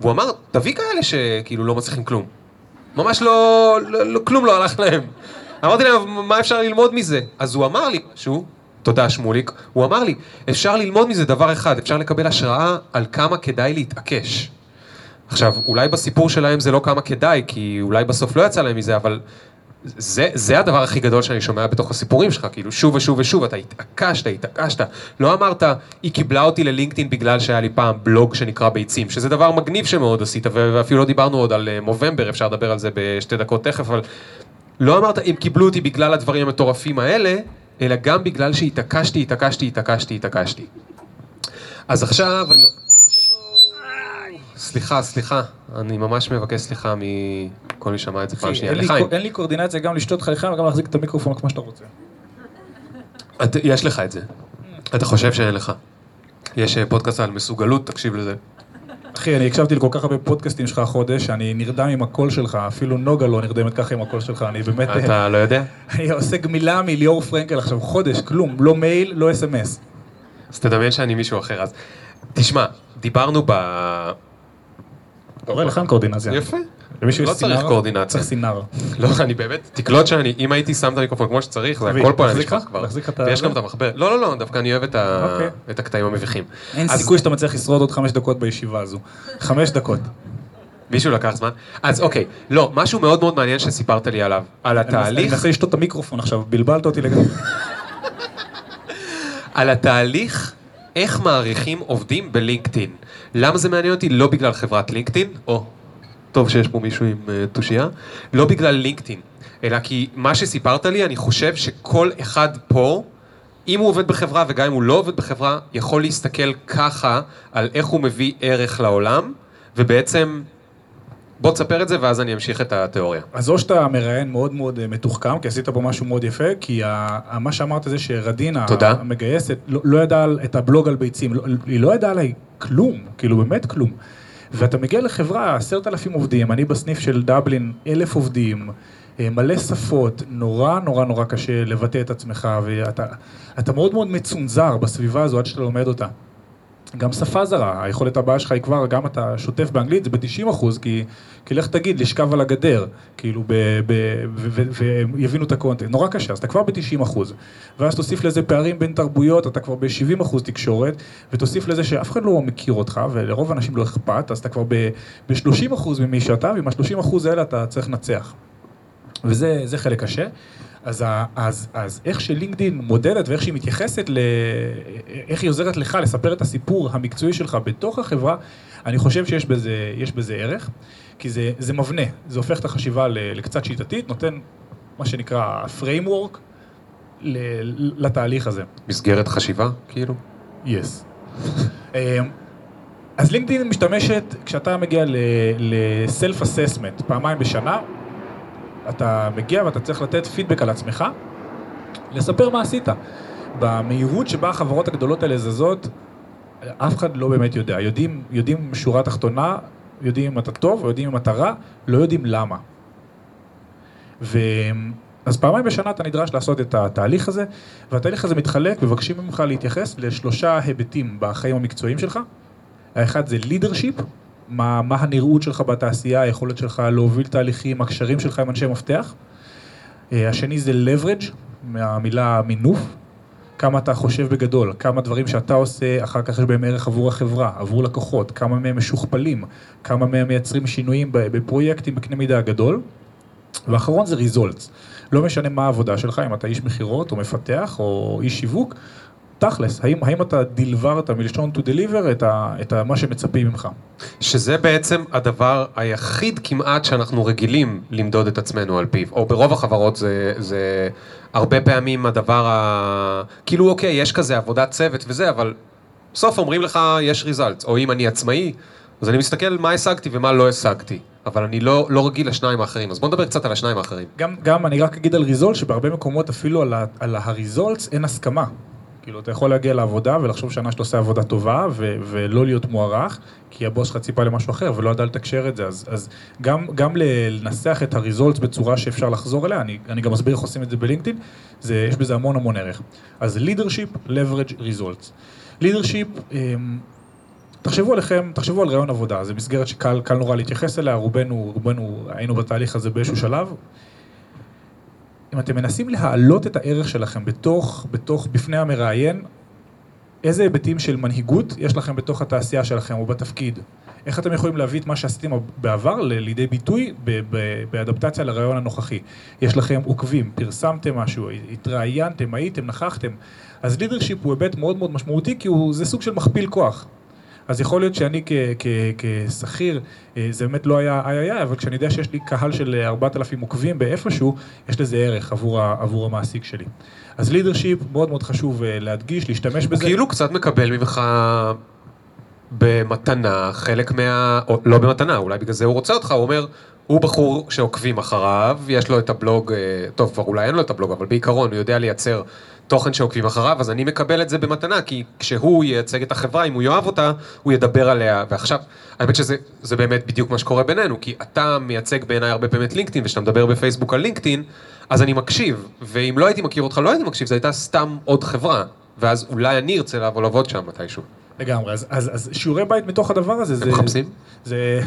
Speaker 1: והוא אמר, תביא כאלה שכאילו לא מצליחים כלום. ממש לא, לא, לא כלום לא הלך להם. אמרתי להם, מה אפשר ללמוד מזה? אז הוא אמר לי משהו, תודה שמוליק, הוא אמר לי, אפשר ללמוד מזה דבר אחד, אפשר לקבל השראה על כמה כדאי להתעקש. עכשיו, אולי בסיפור שלהם זה לא כמה כדאי, כי אולי בסוף לא יצא להם מזה, אבל זה, זה הדבר הכי גדול שאני שומע בתוך הסיפורים שלך, כאילו שוב ושוב ושוב, אתה התעקשת, התעקשת, לא אמרת, היא קיבלה אותי ללינקדאין בגלל שהיה לי פעם בלוג שנקרא ביצים, שזה דבר מגניב שמאוד עשית, ואפילו לא דיברנו עוד על מובמבר, אפשר לדבר על זה בשתי דקות תכף, אבל לא אמרת, אם קיבלו אותי בגלל הדברים המטורפים האלה, אלא גם בגלל שהתעקשתי, התעקשתי, התעקשתי, התעקשתי. אז עכשיו אני... סליחה, סליחה, אני ממש מבקש סליחה מכל מי שמע את זה פעם שנייה. לחיים.
Speaker 2: אין לי קואורדינציה גם לשתות לך לחיים וגם להחזיק את המיקרופון כמו שאתה רוצה.
Speaker 1: יש לך את זה. אתה חושב שאין לך. יש אה, פודקאסט על מסוגלות, תקשיב לזה.
Speaker 2: אחי, אני הקשבתי לכל כך הרבה פודקאסטים שלך החודש, אני נרדם עם הקול שלך, אפילו נוגה לא נרדמת ככה עם הקול שלך, אני באמת...
Speaker 1: אתה לא יודע? <laughs>
Speaker 2: אני עושה גמילה מליאור פרנקל עכשיו, חודש, כלום, לא מייל, לא אס.אם.אס.
Speaker 1: אז תדמיין שאני מישהו אחר, אז... תשמע, דיברנו ב...
Speaker 2: רואה, לך אין קואורדינציה.
Speaker 1: יפה. לא צריך קואורדינציה.
Speaker 2: צריך סינר.
Speaker 1: לא, אני באמת, תקלוט שאני, אם הייתי שם את המיקרופון כמו שצריך, זה הכל פה היה נשפך כבר. ויש גם את המחבר. לא, לא, לא, דווקא אני אוהב את אוקיי. הקטעים המביכים.
Speaker 2: אין סיכוי שאתה מצליח לשרוד עוד חמש דקות בישיבה הזו. חמש דקות.
Speaker 1: מישהו לקח זמן? אז אוקיי, לא, משהו מאוד מאוד מעניין שסיפרת לי עליו, על התהליך...
Speaker 2: אני מנסה לשתות את המיקרופון עכשיו, בלבלת אותי לגמרי. <laughs>
Speaker 1: על התהליך איך מעריכים עובדים בלינקדאין. למה זה מעניין אותי? לא בגלל חברת לינקדאין, או, טוב שיש פה מישהו עם uh, תושייה, לא בגלל לינקדאין, אלא כי מה שסיפרת לי, אני חושב שכל אחד פה, אם הוא עובד בחברה וגם אם הוא לא עובד בחברה, יכול להסתכל ככה על איך הוא מביא ערך לעולם, ובעצם בוא תספר את זה ואז אני אמשיך את התיאוריה.
Speaker 2: אז או שאתה מראיין מאוד מאוד אה, מתוחכם, כי עשית פה משהו מאוד יפה, כי מה שאמרת זה שרדינה, תודה. המגייסת, לא, לא ידעה את הבלוג על ביצים, לא, היא לא ידעה עליי כלום, כאילו באמת כלום. ואתה מגיע לחברה, עשרת אלפים עובדים, אני בסניף של דבלין, אלף עובדים, אה, מלא שפות, נורא נורא נורא קשה לבטא את עצמך, ואתה מאוד מאוד מצונזר בסביבה הזו עד שאתה לומד אותה. גם שפה זרה, היכולת הבאה שלך היא כבר, גם אתה שוטף באנגלית, זה ב-90 אחוז, כי, כי לך תגיד, לשכב על הגדר, כאילו, ויבינו את הקונטנט, נורא קשה, אז אתה כבר ב-90 אחוז. ואז תוסיף לזה פערים בין תרבויות, אתה כבר ב-70 אחוז תקשורת, ותוסיף לזה שאף אחד לא מכיר אותך, ולרוב האנשים לא אכפת, אז אתה כבר ב-30 אחוז ממי שאתה, ועם ה-30 אחוז האלה אתה צריך לנצח. וזה חלק קשה. אז, אז, אז איך שלינקדין מודדת ואיך שהיא מתייחסת, ל... איך היא עוזרת לך לספר את הסיפור המקצועי שלך בתוך החברה, אני חושב שיש בזה, בזה ערך, כי זה, זה מבנה, זה הופך את החשיבה לקצת שיטתית, נותן מה שנקרא framework לתהליך הזה.
Speaker 1: מסגרת חשיבה, כאילו?
Speaker 2: יס. Yes. אמ, אז לינקדאין משתמשת, כשאתה מגיע ל-self assessment פעמיים בשנה, אתה מגיע ואתה צריך לתת פידבק על עצמך, לספר מה עשית. במהירות שבה החברות הגדולות האלה זזות, אף אחד לא באמת יודע. יודעים, יודעים שורה תחתונה, יודעים אם אתה טוב יודעים אם אתה רע, לא יודעים למה. ו... אז פעמיים בשנה אתה נדרש לעשות את התהליך הזה, והתהליך הזה מתחלק, מבקשים ממך להתייחס לשלושה היבטים בחיים המקצועיים שלך. האחד זה leadership, מה, מה הנראות שלך בתעשייה, היכולת שלך להוביל תהליכים, הקשרים שלך עם אנשי מפתח. אה, השני זה leverage, מהמילה מינוף, כמה אתה חושב בגדול, כמה דברים שאתה עושה, אחר כך יש בהם ערך עבור החברה, עבור לקוחות, כמה מהם משוכפלים, כמה מהם מייצרים שינויים בפרויקטים בקנה מידה גדול. ואחרון זה results. לא משנה מה העבודה שלך, אם אתה איש מכירות או מפתח או איש שיווק, תכלס, האם, האם אתה דלברת מלשון to deliver את, ה, את ה, מה שמצפים ממך?
Speaker 1: שזה בעצם הדבר היחיד כמעט שאנחנו רגילים למדוד את עצמנו על פיו, או ברוב החברות זה, זה הרבה פעמים הדבר ה... כאילו אוקיי, יש כזה עבודת צוות וזה, אבל בסוף אומרים לך יש ריזלט, או אם אני עצמאי, אז אני מסתכל מה השגתי ומה לא השגתי. אבל אני לא, לא רגיל לשניים האחרים, אז בוא נדבר קצת על השניים האחרים.
Speaker 2: גם, גם אני רק אגיד על ריזולט, שבהרבה מקומות אפילו על, ה- על הריזולטס אין הסכמה. כאילו, אתה יכול להגיע לעבודה ולחשוב שנה שאתה עושה עבודה טובה ו- ולא להיות מוערך, כי הבוס שלך ציפה למשהו אחר ולא ידע לתקשר את זה. אז, אז גם, גם לנסח את הריזולטס בצורה שאפשר לחזור אליה, אני, אני גם מסביר איך עושים את זה בלינקדאין, יש בזה המון המון ערך. אז leadership, leverage, results. leadership, אמ, תחשבו עליכם, תחשבו על רעיון עבודה, זו מסגרת שקל קל נורא להתייחס אליה, רובנו, רובנו היינו בתהליך הזה באיזשהו שלב. אם אתם מנסים להעלות את הערך שלכם בתוך, בתוך, בפני המראיין, איזה היבטים של מנהיגות יש לכם בתוך התעשייה שלכם או בתפקיד? איך אתם יכולים להביא את מה שעשיתם בעבר לידי ביטוי באדפטציה לרעיון הנוכחי? יש לכם עוקבים, פרסמתם משהו, התראיינתם, הייתם, נכחתם. אז לידרשיפ הוא היבט מאוד מאוד משמעותי כי הוא, זה סוג של מכפיל כוח. אז יכול להיות שאני כשכיר, אה, זה באמת לא היה איי איי איי, אבל כשאני יודע שיש לי קהל של אה, 4,000 עוקבים באיפשהו, יש לזה ערך עבור, ה- עבור המעסיק שלי. אז לידרשיפ מאוד מאוד חשוב אה, להדגיש, להשתמש
Speaker 1: הוא
Speaker 2: בזה.
Speaker 1: כאילו קצת מקבל ממך במתנה חלק מה... או לא במתנה, אולי בגלל זה הוא רוצה אותך, הוא אומר, הוא בחור שעוקבים אחריו, יש לו את הבלוג, אה, טוב, כבר אולי אין לו את הבלוג, אבל בעיקרון הוא יודע לייצר תוכן שעוקבים אחריו, אז אני מקבל את זה במתנה, כי כשהוא ייצג את החברה, אם הוא יאהב אותה, הוא ידבר עליה. ועכשיו, האמת שזה זה באמת בדיוק מה שקורה בינינו, כי אתה מייצג בעיניי הרבה פעמים את לינקדאין, וכשאתה מדבר בפייסבוק על לינקדאין, אז אני מקשיב, ואם לא הייתי מכיר אותך, לא הייתי מקשיב, זו הייתה סתם עוד חברה, ואז אולי אני ארצה לבוא לעבוד שם מתישהו.
Speaker 2: לגמרי, אז, אז, אז שיעורי בית מתוך הדבר הזה, זה...
Speaker 1: מחפשים?
Speaker 2: זה,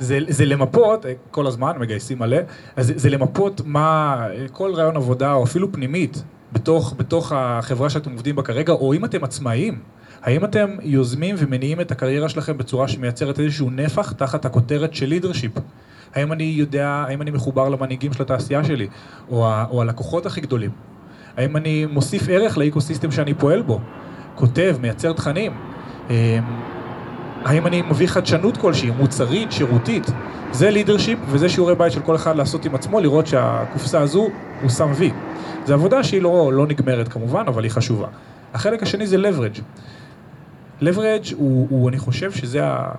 Speaker 2: זה, זה למפות, אה, כל הזמן מגייסים מלא, אז זה, זה למפות מה, כל רעיון עבודה, או אפילו פנימית, בתוך, בתוך החברה שאתם עובדים בה כרגע, או אם אתם עצמאיים, האם אתם יוזמים ומניעים את הקריירה שלכם בצורה שמייצרת איזשהו נפח תחת הכותרת של לידרשיפ? האם אני יודע, האם אני מחובר למנהיגים של התעשייה שלי, או, ה, או הלקוחות הכי גדולים? האם אני מוסיף ערך לאקוסיסטם שאני פועל בו? כותב, מייצר תכנים? האם אני מביא חדשנות כלשהי, מוצרית, שירותית? זה לידרשיפ וזה שיעורי בית של כל אחד לעשות עם עצמו, לראות שהקופסה הזו הוא שם וי. זו עבודה שהיא לא, לא נגמרת כמובן, אבל היא חשובה. החלק השני זה leverage. leverage הוא, הוא אני חושב שזה, ה...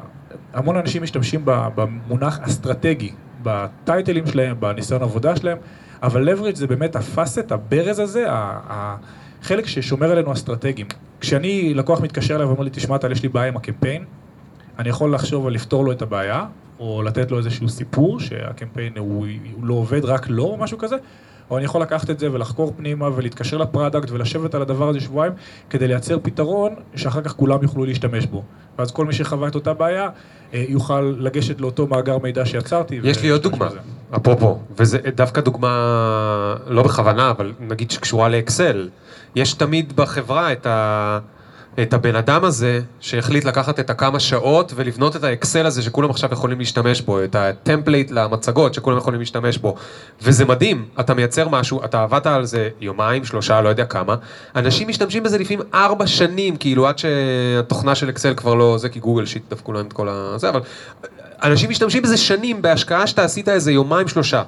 Speaker 2: המון אנשים משתמשים במונח אסטרטגי, בטייטלים שלהם, בניסיון עבודה שלהם, אבל leverage זה באמת הפאסט, הברז הזה, החלק ששומר עלינו אסטרטגיים. כשאני, לקוח מתקשר אליי ואומר לי, תשמע, טל, יש לי בעיה עם הקמפיין, אני יכול לחשוב על לפתור לו את הבעיה, או לתת לו איזשהו סיפור שהקמפיין הוא, הוא לא עובד, רק לא, או משהו כזה, או אני יכול לקחת את זה ולחקור פנימה ולהתקשר לפרדקט ולשבת על הדבר הזה שבועיים כדי לייצר פתרון שאחר כך כולם יוכלו להשתמש בו. ואז כל מי שחווה את אותה בעיה אה, יוכל לגשת לאותו מאגר מידע שיצרתי.
Speaker 1: יש לי עוד דוגמה,
Speaker 2: בזה.
Speaker 1: אפרופו, וזה דווקא דוגמה, לא בכוונה, אבל נגיד שקשורה לאקסל. יש תמיד בחברה את, ה, את הבן אדם הזה שהחליט לקחת את הכמה שעות ולבנות את האקסל הזה שכולם עכשיו יכולים להשתמש בו, את ה template למצגות שכולם יכולים להשתמש בו. וזה מדהים, אתה מייצר משהו, אתה עבדת על זה יומיים, שלושה, לא יודע כמה. אנשים משתמשים בזה לפעמים ארבע שנים, כאילו עד שהתוכנה של אקסל כבר לא זה, כי גוגל שיטס דפקו להם את כל הזה, אבל אנשים משתמשים בזה שנים בהשקעה שאתה עשית איזה יומיים שלושה.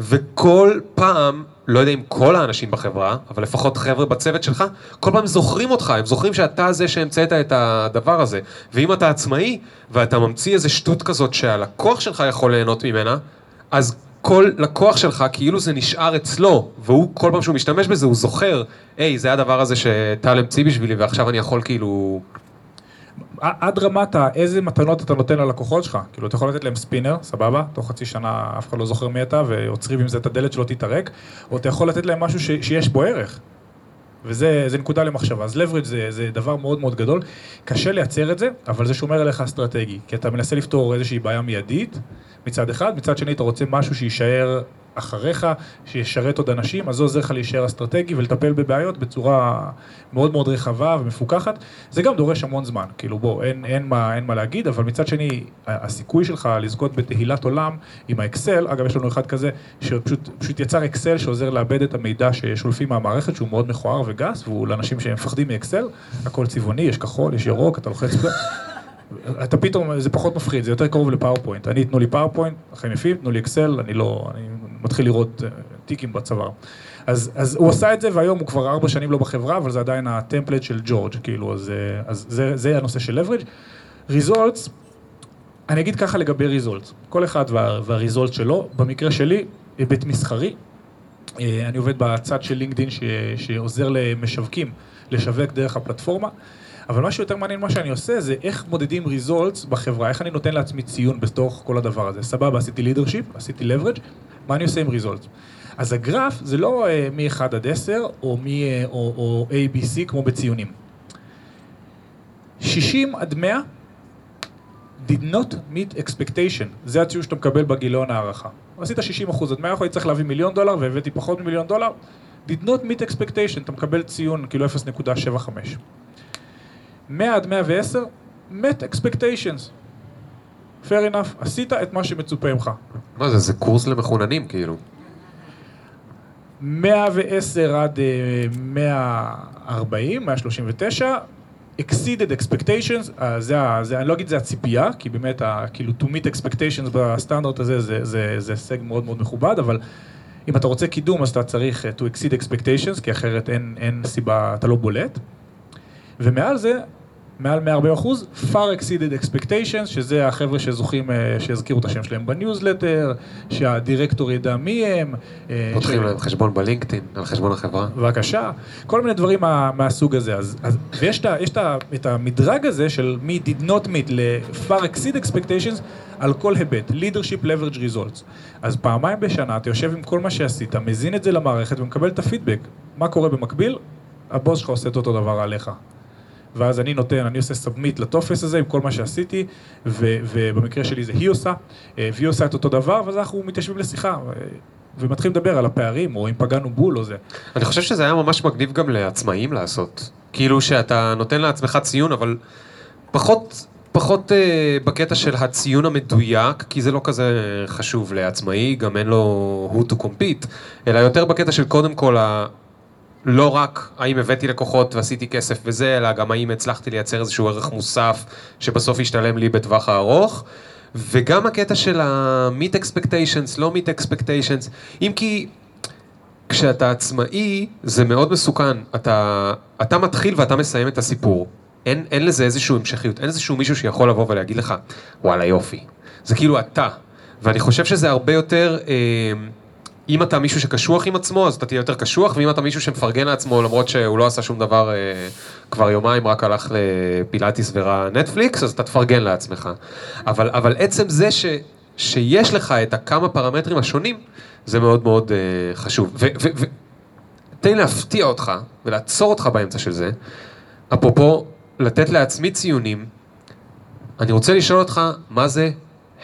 Speaker 1: וכל פעם, לא יודע אם כל האנשים בחברה, אבל לפחות חבר'ה בצוות שלך, כל פעם זוכרים אותך, הם זוכרים שאתה זה שהמצאת את הדבר הזה. ואם אתה עצמאי, ואתה ממציא איזה שטות כזאת שהלקוח שלך יכול ליהנות ממנה, אז כל לקוח שלך, כאילו זה נשאר אצלו, והוא, כל פעם שהוא משתמש בזה, הוא זוכר, היי, זה הדבר הזה שטל המציא בשבילי, ועכשיו אני יכול כאילו...
Speaker 2: עד רמת איזה מתנות אתה נותן ללקוחות שלך. כאילו, אתה יכול לתת להם ספינר, סבבה, תוך חצי שנה אף אחד לא זוכר מי אתה, ועוצרים עם זה את הדלת שלא תתערק, או אתה יכול לתת להם משהו ש- שיש בו ערך. וזה זה נקודה למחשבה. אז leverage זה, זה דבר מאוד מאוד גדול. קשה לייצר את זה, אבל זה שומר עליך אסטרטגי. כי אתה מנסה לפתור איזושהי בעיה מיידית, מצד אחד, מצד שני אתה רוצה משהו שיישאר אחריך, שישרת עוד אנשים, אז זה עוזר לך להישאר אסטרטגי ולטפל בבעיות בצורה מאוד מאוד רחבה ומפוקחת. זה גם דורש המון זמן, כאילו בוא, אין, אין, מה, אין מה להגיד, אבל מצד שני, הסיכוי שלך לזכות בתהילת עולם עם האקסל, אגב יש לנו אחד כזה, שפשוט פשוט יצר אקסל שעוזר לעבד את המידע ששולפים מהמערכת, שהוא מאוד מכוער וגס, והוא לאנשים שהם מפחדים מאקסל, הכל צבעוני, יש כחול, יש ירוק, אתה לוחץ... אתה פתאום, זה פחות מפחיד, זה יותר קרוב לפאורפוינט. אני, תנו לי פאורפוינט, החיים יפים, תנו לי אקסל, אני לא, אני מתחיל לראות אה, טיקים בצוואר. אז, אז הוא עשה את זה, והיום הוא כבר ארבע שנים לא בחברה, אבל זה עדיין ה template של ג'ורג', כאילו, אז, אה, אז זה, זה הנושא של leverage. results, אני אגיד ככה לגבי ריזולט. כל אחד וה, והריזולט שלו. במקרה שלי, היבט מסחרי. אה, אני עובד בצד של לינקדאין ש, שעוזר למשווקים לשווק דרך הפלטפורמה. אבל מה שיותר מעניין מה שאני עושה זה איך מודדים ריזולטס בחברה, איך אני נותן לעצמי ציון בתוך כל הדבר הזה. סבבה, עשיתי לידרשיפ, עשיתי leverage, מה אני עושה עם ריזולטס? אז הגרף זה לא uh, מ-1 עד 10 או, מ, uh, או, או ABC כמו בציונים. 60 עד 100 did not meet expectation, זה הציון שאתה מקבל בגיליון הערכה. עשית 60 אחוז עד 100 אחוז, צריך להביא מיליון דולר והבאתי פחות ממיליון דולר, did not meet expectation, אתה מקבל ציון כאילו 0.75. 100 עד 110, met expectations. fair enough, עשית את מה שמצופה ממך.
Speaker 1: מה זה, זה קורס למחוננים כאילו.
Speaker 2: 110 עד אה, 140, 139, exceeded expectations, אה, זה, זה, אני לא אגיד זה הציפייה, כי באמת, ה- כאילו to meet expectations בסטנדרט הזה זה, זה, זה הישג מאוד מאוד מכובד, אבל אם אתה רוצה קידום אז אתה צריך אה, to exceed expectations, כי אחרת אין, אין סיבה, אתה לא בולט. ומעל זה, מעל 140 אחוז, far exceeded expectations, שזה החבר'ה שזוכים, אה, שיזכירו את השם שלהם בניוזלטר, שהדירקטור ידע מי הם. אה,
Speaker 1: פותחים
Speaker 2: ש-
Speaker 1: להם חשבון בלינקדאין, על חשבון החברה.
Speaker 2: בבקשה, כל מיני דברים מה, מהסוג הזה. אז, אז, ויש את, יש את, את המדרג הזה של מ- did not meet ל-far exceed expectations על כל היבט, leadership leverage results. אז פעמיים בשנה אתה יושב עם כל מה שעשית, מזין את זה למערכת ומקבל את הפידבק. מה קורה במקביל? הבוס שלך עושה את אותו דבר עליך. ואז אני נותן, אני עושה submit לטופס הזה עם כל מה שעשיתי, ו, ובמקרה שלי זה היא עושה, אה, והיא עושה את אותו דבר, ואז אנחנו מתיישבים לשיחה, אה, ומתחילים לדבר על הפערים, או אם פגענו בול או זה.
Speaker 1: אני חושב שזה היה ממש מגניב גם לעצמאים לעשות. כאילו שאתה נותן לעצמך ציון, אבל פחות, פחות אה, בקטע של הציון המדויק, כי זה לא כזה חשוב לעצמאי, גם אין לו who to compete, אלא יותר בקטע של קודם כל. לא רק האם הבאתי לקוחות ועשיתי כסף וזה, אלא גם האם הצלחתי לייצר איזשהו ערך מוסף שבסוף ישתלם לי בטווח הארוך. וגם הקטע של ה-meet expectations, לא meet expectations, אם כי כשאתה עצמאי, זה מאוד מסוכן. אתה, אתה מתחיל ואתה מסיים את הסיפור. אין, אין לזה איזושהי המשכיות, אין איזשהו מישהו שיכול לבוא ולהגיד לך, וואלה יופי. זה כאילו אתה. ואני חושב שזה הרבה יותר, אה, אם אתה מישהו שקשוח עם עצמו, אז אתה תהיה יותר קשוח, ואם אתה מישהו שמפרגן לעצמו, למרות שהוא לא עשה שום דבר אה, כבר יומיים, רק הלך לפילאטיס וראה נטפליקס, אז אתה תפרגן לעצמך. אבל, אבל עצם זה ש, שיש לך את הכמה פרמטרים השונים, זה מאוד מאוד אה, חשוב. ו, ו, ו, תן לי להפתיע אותך ולעצור אותך באמצע של זה. אפרופו, לתת לעצמי ציונים, אני רוצה לשאול אותך, מה זה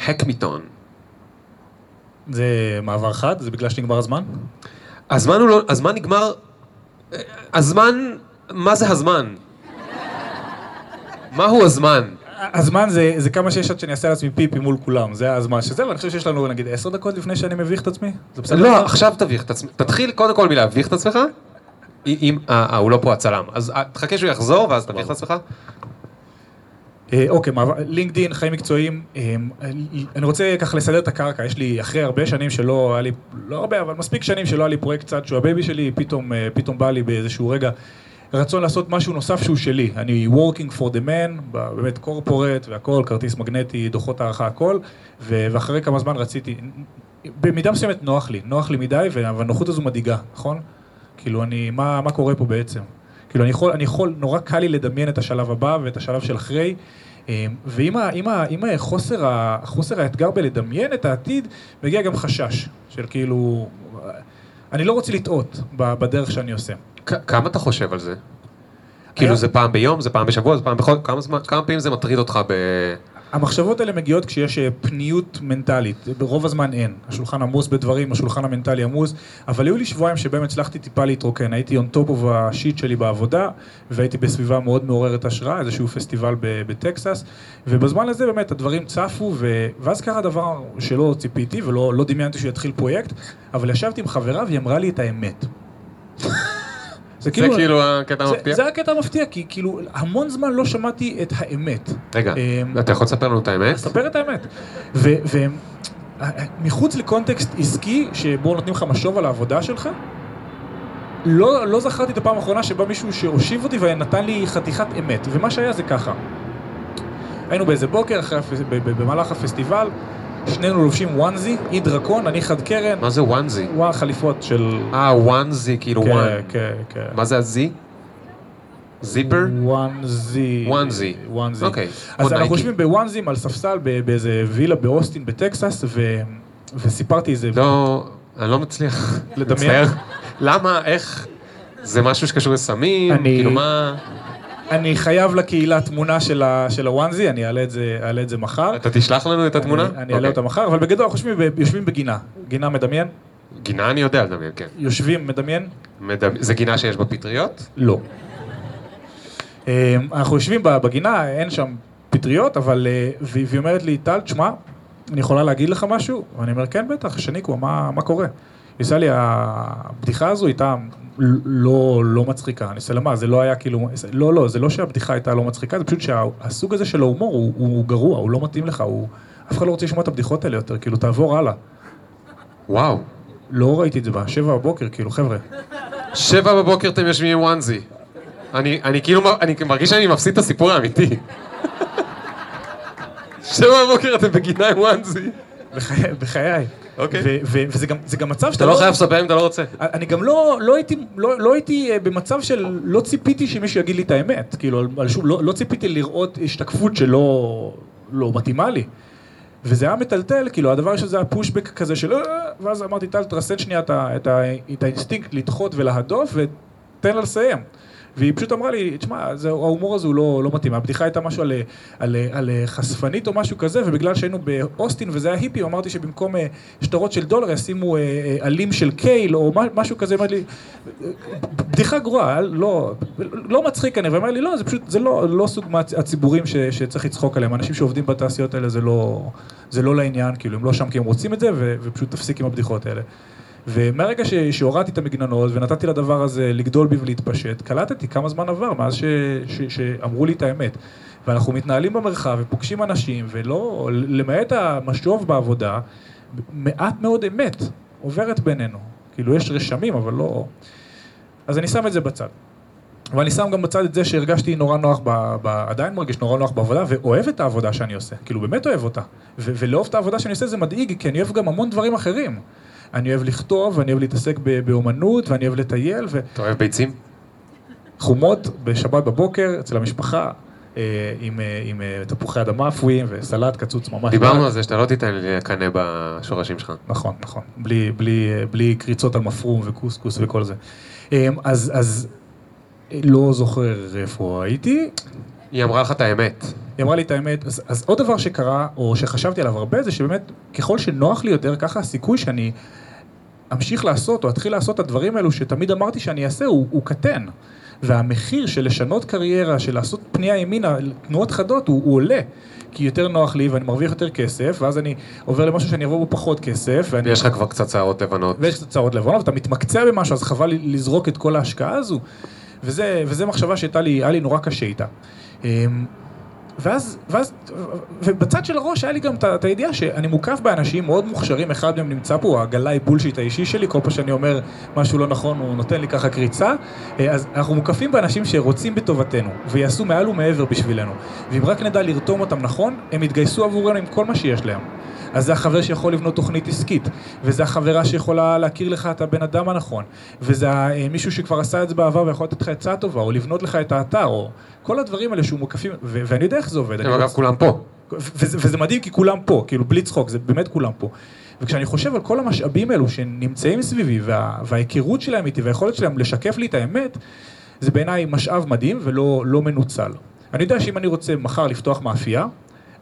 Speaker 1: הקמיטון?
Speaker 2: זה מעבר חד? זה בגלל שנגמר הזמן?
Speaker 1: הזמן הוא לא, הזמן נגמר, הזמן, מה זה הזמן? מהו הזמן?
Speaker 2: הזמן זה, זה כמה שיש עד שאני אעשה לעצמי פיפי מול כולם, זה הזמן שזה, ואני חושב שיש לנו נגיד עשר דקות לפני שאני מביך את עצמי? זה בסדר?
Speaker 1: לא, עכשיו תביך את עצמך, תתחיל קודם כל מלהביך את עצמך. אם, אה, אה, הוא לא פה הצלם, אז אה, תחכה שהוא יחזור ואז תביך את עצמך.
Speaker 2: אה, אוקיי, לינקדין, חיים מקצועיים, אה, אני רוצה ככה לסדר את הקרקע, יש לי אחרי הרבה שנים שלא היה לי, לא הרבה, אבל מספיק שנים שלא היה לי פרויקט צד שהוא הבייבי שלי, פתאום, אה, פתאום בא לי באיזשהו רגע רצון לעשות משהו נוסף שהוא שלי. אני working for the man, באמת corporate והכל, כרטיס מגנטי, דוחות הערכה, הכל, ואחרי כמה זמן רציתי, במידה מסוימת נוח לי, נוח לי מדי, והנוחות הזו מדאיגה, נכון? כאילו, אני, מה, מה קורה פה בעצם? כאילו, אני יכול, אני יכול, נורא קל לי לדמיין את השלב הבא ואת השלב של אחרי, אה, ועם ה, עם ה, עם ה, חוסר, ה, חוסר האתגר בלדמיין את העתיד, מגיע גם חשש של כאילו, אני לא רוצה לטעות בדרך שאני עושה.
Speaker 1: כמה אתה חושב על זה? כאילו זה פעם ביום, זה פעם בשבוע, זה פעם בכל... כמה זמן, כמה פעמים זה מטריד אותך ב...
Speaker 2: המחשבות האלה מגיעות כשיש אה, פניות מנטלית, ברוב הזמן אין. השולחן עמוס בדברים, השולחן המנטלי עמוס, אבל היו לי שבועיים שבהם הצלחתי טיפה להתרוקן. הייתי on top of השיט שלי בעבודה, והייתי בסביבה מאוד מעוררת השראה, איזשהו פסטיבל בטקסס, ובזמן הזה באמת הדברים צפו, ו... ואז קרה דבר שלא ציפיתי ולא לא דמיינתי שהוא יתחיל פרויקט, אבל ישבתי עם חברה והיא אמרה לי את האמת.
Speaker 1: זה כאילו הקטע
Speaker 2: זה,
Speaker 1: המפתיע?
Speaker 2: זה הקטע המפתיע, כי כאילו המון זמן לא שמעתי את האמת.
Speaker 1: רגע,
Speaker 2: אמ,
Speaker 1: אתה יכול לספר לנו את האמת?
Speaker 2: ספר את האמת. ומחוץ לקונטקסט עסקי, שבו נותנים לך משוב על העבודה שלך, לא, לא זכרתי את הפעם האחרונה שבה מישהו שהושיב אותי ונתן לי חתיכת אמת, ומה שהיה זה ככה. היינו באיזה בוקר, אחרי, במהלך הפסטיבל, שנינו לובשים וואנזי, אי דרקון, אני חד קרן,
Speaker 1: מה זה וואנזי?
Speaker 2: וואו, חליפות של...
Speaker 1: אה, וואנזי, כאילו
Speaker 2: כן,
Speaker 1: וואן.
Speaker 2: כן, כן.
Speaker 1: מה זה הזי? זיפר?
Speaker 2: וואנזי.
Speaker 1: וואנזי.
Speaker 2: וואנזי.
Speaker 1: אוקיי.
Speaker 2: אז אנחנו. יושבים בוואנזים על ספסל באיזה וילה באוסטין בטקסס, ו... וסיפרתי איזה...
Speaker 1: לא, אני לא מצליח
Speaker 2: לדמיין.
Speaker 1: למה, איך? זה משהו שקשור לסמים?
Speaker 2: אני-
Speaker 1: כאילו מה...
Speaker 2: אני חייב לקהילה תמונה של, הוואנזי, אני אעלה את זה, אעלה את זה מחר.
Speaker 1: אתה תשלח לנו את התמונה?
Speaker 2: אני, אני אעלה
Speaker 1: אוקיי.
Speaker 2: אותה מחר, אבל בגדול אנחנו יושבים, בגינה. גינה מדמיין?
Speaker 1: גינה אני יודע לדמיין, כן.
Speaker 2: יושבים מדמיין?
Speaker 1: מדמ- זה גינה שיש בה פטריות?
Speaker 2: לא. אמ, אנחנו יושבים בגינה, אין שם פטריות, אבל... אה, והיא אומרת לי, טל, תשמע, אני יכולה להגיד לך משהו? ואני אומר, כן, בטח, שניקו, מה, מה קורה? עושה לי, הבדיחה הזו הייתה לא, לא מצחיקה. אני עושה לה, מה, זה לא היה כאילו... לא, לא, זה לא שהבדיחה הייתה לא מצחיקה, זה פשוט שהסוג הזה של ההומור הוא, הוא גרוע, הוא לא מתאים לך, הוא... אף אחד לא רוצה לשמוע את הבדיחות האלה יותר, כאילו, תעבור הלאה.
Speaker 1: וואו.
Speaker 2: לא ראיתי את זה בשבע בבוקר, כאילו, חבר'ה.
Speaker 1: שבע בבוקר אתם יושבים עם וואנזי. אני, אני כאילו, אני מרגיש שאני מפסיד את הסיפור האמיתי. שבע בבוקר אתם בגינה עם וואנזי.
Speaker 2: בחיי, בחיי.
Speaker 1: אוקיי.
Speaker 2: וזה גם, זה גם מצב שאתה
Speaker 1: אתה לא חייב לספר אם אתה לא רוצה.
Speaker 2: אני גם לא, לא הייתי, לא, לא הייתי אה, במצב של, לא ציפיתי שמישהו יגיד לי את האמת, כאילו, על, על שום, לא, לא ציפיתי לראות השתקפות שלא לא מתאימה לי. וזה היה מטלטל, כאילו, הדבר שזה היה פושבק כזה של, "אה", ואז אמרתי, טל, תרסן שנייה את, ה- את, ה- את האינסטינקט לדחות ולהדוף, ותן לה לסיים. והיא פשוט אמרה לי, תשמע, ההומור הזה הוא לא, לא מתאים. הבדיחה הייתה משהו על, על, על חשפנית או משהו כזה, ובגלל שהיינו באוסטין וזה היה היפי, אמרתי שבמקום אה, שטרות של דולר ישימו אה, אה, עלים של קייל או משהו כזה, אמרתי לי, בדיחה גרועה, לא, לא מצחיק כנראה, ואמר לי, לא, זה פשוט, זה לא, לא סוג מהציבורים ש, שצריך לצחוק עליהם, אנשים שעובדים בתעשיות האלה זה לא, זה לא לעניין, כאילו, הם לא שם כי הם רוצים את זה, ו, ופשוט תפסיק עם הבדיחות האלה. ומהרגע שהורדתי את המגננות ונתתי לדבר הזה לגדול בי ולהתפשט, קלטתי כמה זמן עבר מאז ש- ש- שאמרו לי את האמת. ואנחנו מתנהלים במרחב ופוגשים אנשים, ולא, למעט המשוב בעבודה, מעט מאוד אמת עוברת בינינו. כאילו, יש רשמים, אבל לא... אז אני שם את זה בצד. ואני שם גם בצד את זה שהרגשתי נורא נוח, ב, ב, עדיין מרגיש נורא נוח בעבודה, ואוהב את העבודה שאני עושה, כאילו באמת אוהב אותה. ו, ולאהוב את העבודה שאני עושה זה מדאיג, כי אני אוהב גם המון דברים אחרים. אני אוהב לכתוב, ואני אוהב להתעסק באומנות, ואני אוהב לטייל,
Speaker 1: אתה אוהב ביצים?
Speaker 2: וחומות בשבת בבוקר אצל המשפחה, אה, עם, אה, עם אה, תפוחי אדמה אפויים וסלט קצוץ ממש.
Speaker 1: דיברנו. על זה שאתה לא תיתן לקנא בשורשים שלך.
Speaker 2: נכון, נכון. בלי, בלי, בלי קריצות על מפרום וקוסקוס וכל זה. אמ, אז, אז לא זוכר איפה הייתי.
Speaker 1: היא אמרה לך את האמת.
Speaker 2: היא אמרה לי את האמת. אז, אז עוד דבר שקרה, או שחשבתי עליו הרבה, זה שבאמת, ככל שנוח לי יותר, ככה הסיכוי שאני אמשיך לעשות, או אתחיל לעשות את הדברים האלו שתמיד אמרתי שאני אעשה, הוא, הוא קטן. והמחיר של לשנות קריירה, של לעשות פנייה ימינה, תנועות חדות, הוא, הוא עולה. כי יותר נוח לי ואני מרוויח יותר כסף, ואז אני עובר למשהו שאני אעבור בו פחות כסף, ואני...
Speaker 1: ויש לך כבר קצת שערות לבנות.
Speaker 2: ויש קצת צרות לבנות, ואתה מתמקצע במשהו, אז חבל לזרוק את כל ההשקעה הזו. וזה, וזה מחשבה שהייתה לי, היה לי נורא קשה איתה. ואז, ואז, ובצד של הראש היה לי גם את הידיעה שאני מוקף באנשים מאוד מוכשרים, אחד מהם נמצא פה, הגלאי בולשיט האישי שלי, כל פעם שאני אומר משהו לא נכון הוא נותן לי ככה קריצה, אה, אז אנחנו מוקפים באנשים שרוצים בטובתנו, ויעשו מעל ומעבר בשבילנו, ואם רק נדע לרתום אותם נכון, הם יתגייסו עבורנו עם כל מה שיש להם. אז זה החבר שיכול לבנות תוכנית עסקית, וזה החברה שיכולה להכיר לך את הבן אדם הנכון, וזה ה- מישהו שכבר עשה את זה בעבר ויכול לתת לך עצה טובה, או לבנות לך את האתר, או כל הדברים האלה שהוא מוקפים, ו- ואני יודע איך זה עובד.
Speaker 1: אגב
Speaker 2: רוצה-
Speaker 1: כולם פה.
Speaker 2: וזה, וזה מדהים כי כולם פה, כאילו בלי צחוק, זה באמת כולם פה. וכשאני חושב על כל המשאבים האלו שנמצאים סביבי, וה, וההיכרות שלהם איתי, והיכולת שלהם לשקף לי את האמת, זה בעיניי משאב מדהים ולא לא מנוצל. אני יודע שאם אני רוצה מחר לפתוח מאפייה,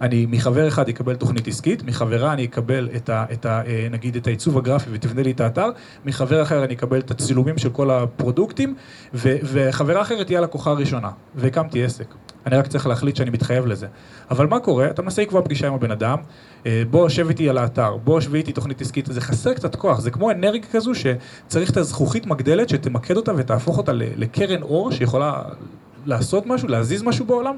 Speaker 2: אני מחבר אחד אקבל תוכנית עסקית, מחברה אני אקבל את ה, את ה, אה, נגיד את העיצוב הגרפי ותבנה לי את האתר, מחבר אחר אני אקבל את הצילומים של כל הפרודוקטים, ו, וחברה אחרת תהיה הלקוחה הראשונה, והקמתי עסק. אני רק צריך להחליט שאני מתחייב לזה. אבל מה קורה? אתה מנסה לקבוע פגישה עם הבן אדם, אה, בוא שב איתי על האתר, בוא שב איתי תוכנית עסקית, זה חסר קצת כוח, זה כמו אנרגיה כזו שצריך את הזכוכית מגדלת שתמקד אותה ותהפוך אותה לקרן אור שיכולה לעשות משהו, להזיז משהו בעולם.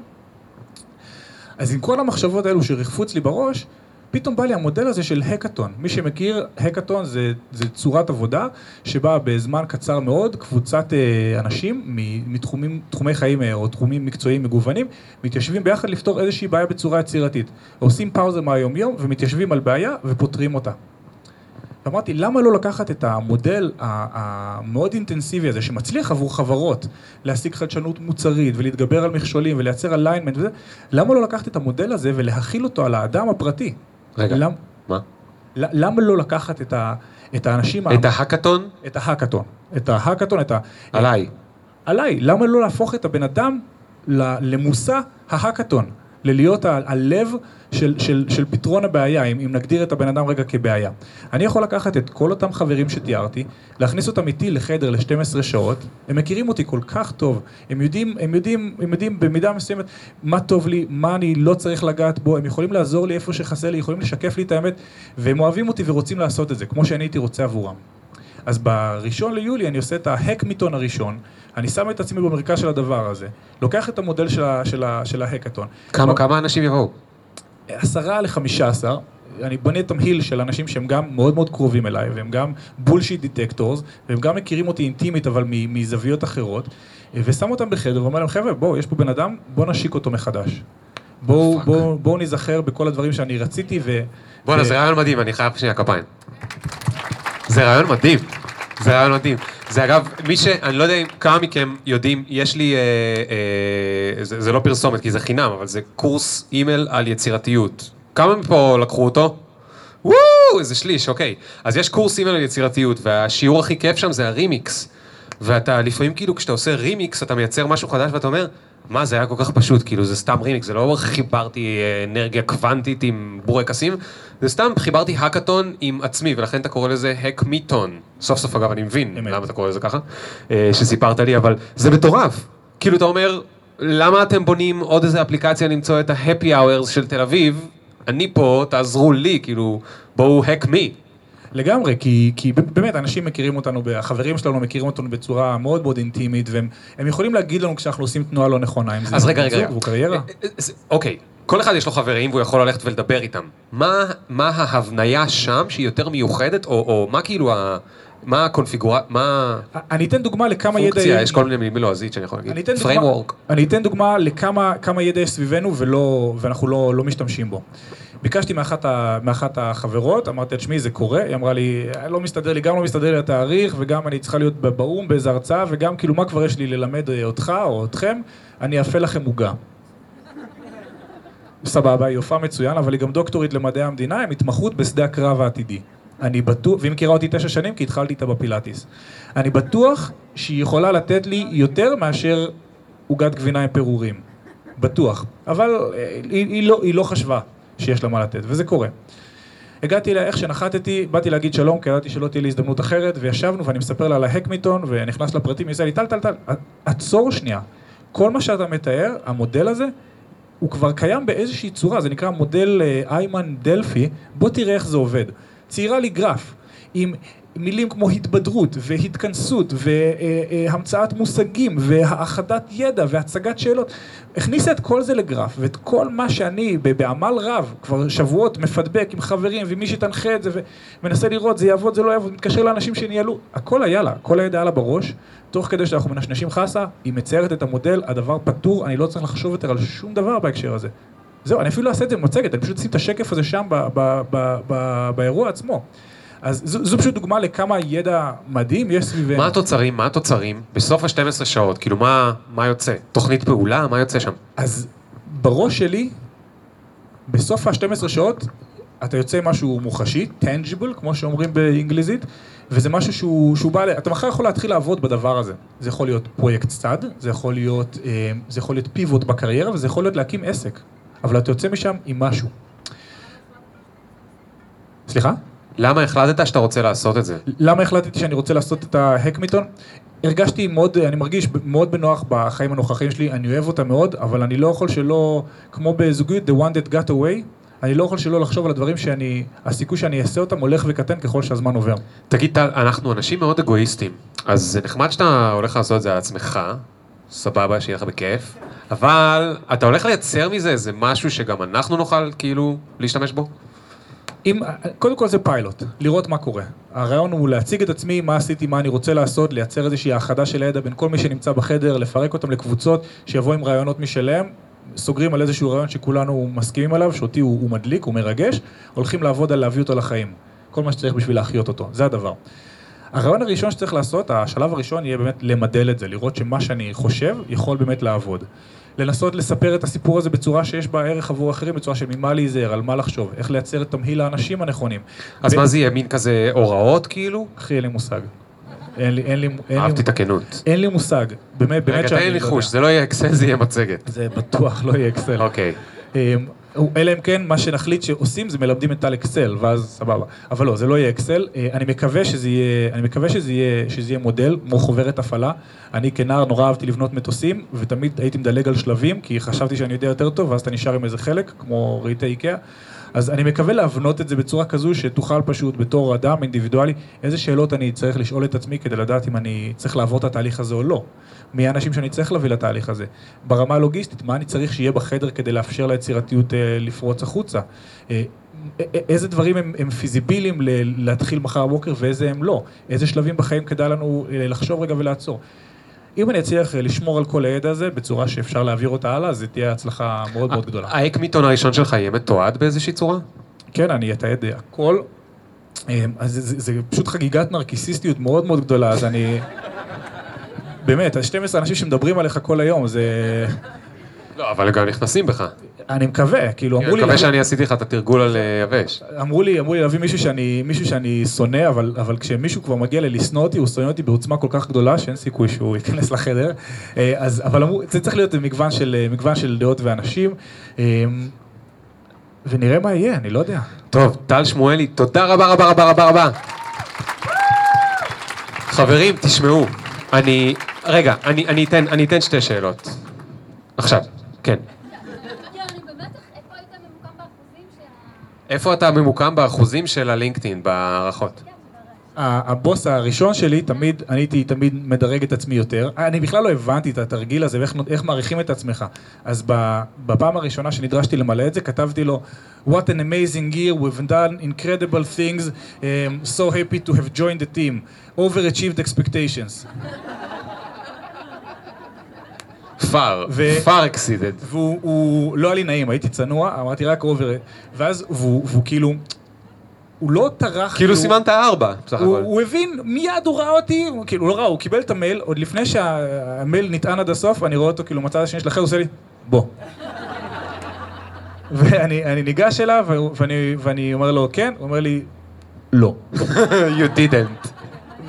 Speaker 2: אז עם כל המחשבות האלו שריחפו אצלי בראש, פתאום בא לי המודל הזה של הקאטון. מי שמכיר, הקאטון זה, זה צורת עבודה שבה בזמן קצר מאוד קבוצת אה, אנשים מתחומים, תחומי חיים אה, או תחומים מקצועיים מגוונים, מתיישבים ביחד לפתור איזושהי בעיה בצורה יצירתית. עושים פאוזה מהיום יום ומתיישבים על בעיה ופותרים אותה. ואמרתי, למה לא לקחת את המודל המאוד אינטנסיבי הזה, שמצליח עבור חברות להשיג חדשנות מוצרית ולהתגבר על מכשולים ולייצר אליינמנט וזה, למה לא לקחת את המודל הזה ולהכיל אותו על האדם הפרטי?
Speaker 1: רגע, למ... מה?
Speaker 2: למה לא לקחת את, ה... את האנשים...
Speaker 1: את ההאקתון?
Speaker 2: את ההאקתון. את ההאקתון, את ה...
Speaker 1: עליי.
Speaker 2: עליי. למה לא להפוך את הבן אדם למושא ההאקתון? ללהיות הלב של, של, של פתרון הבעיה, אם, אם נגדיר את הבן אדם רגע כבעיה. אני יכול לקחת את כל אותם חברים שתיארתי, להכניס אותם איתי לחדר ל-12 שעות, הם מכירים אותי כל כך טוב, הם יודעים, הם יודעים, הם יודעים במידה מסוימת מה טוב לי, מה אני לא צריך לגעת בו, הם יכולים לעזור לי איפה שחסר לי, יכולים לשקף לי את האמת, והם אוהבים אותי ורוצים לעשות את זה, כמו שאני הייתי רוצה עבורם. אז בראשון ליולי אני עושה את ההקמיטון הראשון, אני שם את עצמי במרכז של הדבר הזה, לוקח את המודל של, ה, של, ה, של ההאקתון.
Speaker 1: כמה, כמה אנשים יבואו?
Speaker 2: עשרה לחמישה עשר. אני בונה תמהיל של אנשים שהם גם מאוד מאוד קרובים אליי, והם גם bullshit detectors, והם גם מכירים אותי אינטימית אבל מזוויות אחרות, ושם אותם בחדר ואומר להם, חבר'ה, בואו, יש פה בן אדם, בואו נשיק אותו מחדש. בואו בוא, בוא ניזכר בכל הדברים שאני רציתי ו...
Speaker 1: בואנה, ו... זה רעיון מדהים, אני חייב שנייה כפיים. זה רעיון מדהים. זה רעיון מדהים. זה אגב, מי ש... אני לא יודע אם כמה מכם יודעים, יש לי... אה, אה, זה, זה לא פרסומת כי זה חינם, אבל זה קורס אימייל על יצירתיות. כמה מפה לקחו אותו? וואו, איזה שליש, אוקיי. אז יש קורס אימייל על יצירתיות, והשיעור הכי כיף שם זה הרימיקס. ואתה לפעמים כאילו כשאתה עושה רימיקס, אתה מייצר משהו חדש ואתה אומר, מה זה היה כל כך פשוט, כאילו זה סתם רימיקס, זה לא חיברתי אה, אנרגיה קוונטית עם בורקסים, זה סתם חיברתי האקתון עם עצמי, ולכן אתה קורא לזה הקמיטון. סוף סוף אגב אני מבין למה אתה קורא לזה ככה, אה, שסיפרת לי, אבל זה מטורף. כאילו אתה אומר, למה אתם בונים עוד איזה אפליקציה למצוא את ה happy hours של תל אביב? אני פה, תעזרו לי, כאילו, בואו hack me.
Speaker 2: לגמרי, כי, כי באמת אנשים מכירים אותנו, החברים שלנו מכירים אותנו בצורה מאוד מאוד אינטימית, והם יכולים להגיד לנו כשאנחנו עושים תנועה לא נכונה, אם
Speaker 1: זה רגע, רגע, רגע. קריירה. אה, אה, אוקיי, כל אחד יש לו חברים והוא יכול ללכת ולדבר איתם. מה, מה ההבניה שם שהיא יותר מיוחדת, או, או מה כאילו ה... מה הקונפיגורציה, מה...
Speaker 2: אני אתן דוגמה לכמה ידע...
Speaker 1: פונקציה, יש כל מיני מילים בלועזית שאני יכול להגיד.
Speaker 2: framework. אני אתן דוגמה לכמה ידע יש סביבנו ולא, ואנחנו לא, לא משתמשים בו. ביקשתי מאחת, ה, מאחת החברות, אמרתי, תשמעי, זה קורה, היא אמרה לי, לא מסתדר לי, גם לא מסתדר לי התאריך, וגם אני צריכה להיות באו"ם באיזה הרצאה, וגם כאילו, מה כבר יש לי ללמד אותך או אתכם, אני אאפה לכם עוגה. סבבה, היא הופעה מצוין, אבל היא גם דוקטורית למדעי המדינה, עם התמחות בשדה הקרב העתידי. אני בטוח, והיא מכירה אותי תשע שנים כי התחלתי איתה בפילאטיס. אני בטוח שהיא יכולה לתת לי יותר מאשר עוגת גבינה עם פירורים. בטוח. אבל אה, היא, היא, לא, היא לא חשבה שיש לה מה לתת, וזה קורה. הגעתי אליה, איך שנחתתי, באתי להגיד שלום, כי ידעתי שלא תהיה לי הזדמנות אחרת, וישבנו ואני מספר לה על ההקמיטון, ונכנס לפרטים, היא עושה לי, טל, טל, טל, עצור שנייה. כל מה שאתה מתאר, המודל הזה, הוא כבר קיים באיזושהי צורה, זה נקרא מודל אה, איימן דלפי, בוא תראה איך זה עובד. ציירה לי גרף עם מילים כמו התבדרות והתכנסות והמצאת מושגים והאחדת ידע והצגת שאלות. הכניסה את כל זה לגרף ואת כל מה שאני בעמל רב כבר שבועות מפדבק עם חברים ומי שתנחה את זה ומנסה לראות זה יעבוד זה לא יעבוד, מתקשר לאנשים שניהלו, הכל היה לה, כל הידע היה לה בראש, תוך כדי שאנחנו מנשנשים חסה, היא מציירת את המודל, הדבר פתור, אני לא צריך לחשוב יותר על שום דבר בהקשר הזה. זהו, אני אפילו לא אעשה את זה במצגת, אני פשוט אשים את השקף הזה שם באירוע עצמו. אז זו, זו פשוט דוגמה לכמה ידע מדהים יש סביבנו.
Speaker 1: מה התוצרים, מה התוצרים בסוף ה-12 שעות? כאילו, מה, מה יוצא? תוכנית פעולה? מה יוצא שם?
Speaker 2: אז בראש שלי, בסוף ה-12 שעות, אתה יוצא משהו מוחשי, tangible, כמו שאומרים באנגליזית, וזה משהו שהוא, שהוא בא, אתה מחר יכול להתחיל לעבוד בדבר הזה. זה יכול להיות פרויקט צד, זה יכול להיות, אה, זה יכול להיות פיבוט בקריירה, וזה יכול להיות להקים עסק. אבל אתה יוצא משם עם משהו. סליחה?
Speaker 1: למה החלטת שאתה רוצה לעשות את זה?
Speaker 2: למה החלטתי שאני רוצה לעשות את ההקמיטון? הרגשתי מאוד, אני מרגיש מאוד בנוח בחיים הנוכחים שלי, אני אוהב אותם מאוד, אבל אני לא יכול שלא, כמו בזוגיות, the one that got away, אני לא יכול שלא לחשוב על הדברים שאני, הסיכוי שאני אעשה אותם הולך וקטן ככל שהזמן עובר.
Speaker 1: תגיד טל, אנחנו אנשים מאוד אגואיסטים, אז זה נחמד שאתה הולך לעשות את זה על עצמך, סבבה, שיהיה לך בכיף, אבל אתה הולך לייצר מזה איזה משהו שגם אנחנו נוכל כאילו להשתמש בו?
Speaker 2: אם, קודם כל זה פיילוט, לראות מה קורה. הרעיון הוא להציג את עצמי, מה עשיתי, מה אני רוצה לעשות, לייצר איזושהי האחדה של הידע בין כל מי שנמצא בחדר, לפרק אותם לקבוצות, שיבואו עם רעיונות משלהם, סוגרים על איזשהו רעיון שכולנו מסכימים עליו, שאותי הוא, הוא מדליק, הוא מרגש, הולכים לעבוד על להביא אותו לחיים. כל מה שצריך בשביל להחיות אותו, זה הדבר. הרעיון הראשון שצריך לעשות, השלב הראשון יהיה באמת למדל את זה, לראות שמה שאני חושב יכול באמת לעבוד. לנסות לספר את הסיפור הזה בצורה שיש בה ערך עבור אחרים, בצורה של ממה להיזהר, על מה לחשוב, איך לייצר את תמהיל האנשים הנכונים.
Speaker 1: אז
Speaker 2: ו-
Speaker 1: מה זה יהיה, מין כזה הוראות כאילו?
Speaker 2: אחי, אין לי מושג. אין לי, אין לי, אין
Speaker 1: אהבתי את הכנות.
Speaker 2: אין לי מושג. באמת, באמת
Speaker 1: רגע,
Speaker 2: שאני
Speaker 1: תן לי
Speaker 2: לא
Speaker 1: חוש,
Speaker 2: יודע.
Speaker 1: זה לא יהיה אקסל, זה יהיה מצגת.
Speaker 2: זה בטוח לא יהיה אקסל.
Speaker 1: אוקיי.
Speaker 2: אמ, אלא אם כן, מה שנחליט שעושים זה מלמדים את טל אקסל, ואז סבבה. אבל לא, זה לא יהיה אקסל. אה, אני מקווה שזה יהיה, אני מקווה שזה יהיה, שזה יהיה מודל, כמו חוברת הפעלה. אני כנער נורא אהבתי לבנות מטוסים, ותמיד הייתי מדלג על שלבים, כי חשבתי שאני יודע יותר טוב, ואז אתה נשאר עם איזה חלק, כמו ראיתי איקאה. אז אני מקווה להבנות את זה בצורה כזו שתוכל פשוט בתור אדם אינדיבידואלי, איזה שאלות אני צריך לשאול את עצמי כדי לדעת אם אני צריך לעבור את התהליך הזה או לא. מי האנשים שאני צריך להביא לתהליך הזה. ברמה הלוגיסטית, מה אני צריך שיהיה בחדר כדי לאפשר ליצירתיות אה, לפרוץ החוצה. אה, איזה דברים הם, הם פיזיביליים להתחיל מחר בבוקר ואיזה הם לא. איזה שלבים בחיים כדאי לנו אה, לחשוב רגע ולעצור. אם אני אצליח אה, לשמור על כל הידע הזה בצורה שאפשר להעביר אותה הלאה, זה תהיה הצלחה מאוד מאוד גדולה.
Speaker 1: האקמיתון הראשון שלך יהיה מתועד באיזושהי צורה?
Speaker 2: כן, אני אתעד הכל. אה, אז זה, זה, זה פשוט חגיגת נרקיסיסטיות מאוד מאוד גדולה, אז אני... באמת, ה-12 אנשים שמדברים עליך כל היום, זה...
Speaker 1: לא, אבל גם נכנסים בך.
Speaker 2: אני מקווה, כאילו
Speaker 1: אני
Speaker 2: אמרו לי...
Speaker 1: מקווה שאני עשיתי לך את התרגול על אה, יבש.
Speaker 2: אמרו לי, אמרו לי להביא מישהו שאני, מישהו שאני שונא, אבל, אבל כשמישהו כבר מגיע ללשנוא אותי, הוא שונא אותי בעוצמה כל כך גדולה, שאין סיכוי שהוא ייכנס לחדר. אה, אז, אבל אמרו, זה צריך להיות מגוון של, אה, מגוון של דעות ואנשים. אה, ונראה מה יהיה, אני לא יודע.
Speaker 1: טוב, טל שמואלי, תודה רבה רבה רבה רבה רבה. חברים, תשמעו, אני... רגע, אני, אני, אתן, אני אתן שתי שאלות. עכשיו, כן.
Speaker 3: כן, אני במתח, איפה היית ממוקם באחוזים שה...
Speaker 1: איפה אתה ממוקם באחוזים של הלינקדאין, בהערכות?
Speaker 2: הבוס הראשון שלי, תמיד, אני הייתי תמיד מדרג את עצמי יותר. אני בכלל לא הבנתי את התרגיל הזה ואיך איך מעריכים את עצמך. אז בפעם הראשונה שנדרשתי למלא את זה, כתבתי לו, What an amazing year, we've done incredible things, um, so happy to have joined the team, overachieved expectations.
Speaker 1: Far,
Speaker 2: ו-
Speaker 1: far exceeded.
Speaker 2: והוא הוא, לא היה לי נעים, הייתי צנוע, אמרתי רק over... ואז, והוא, והוא כאילו, הוא לא טרח...
Speaker 1: כאילו
Speaker 2: הוא-
Speaker 1: סימנת ארבע, בסך
Speaker 2: הוא,
Speaker 1: הכל.
Speaker 2: הוא הבין, מיד הוא ראה אותי, הוא כאילו לא ראה, הוא קיבל את המייל, עוד לפני שהמייל נטען עד הסוף, אני רואה אותו כאילו מצד השני של החדר, הוא עושה לי, בוא. <laughs> ואני אני ניגש אליו, ואני, ואני אומר לו, כן? הוא אומר לי, לא. <laughs>
Speaker 1: you didn't.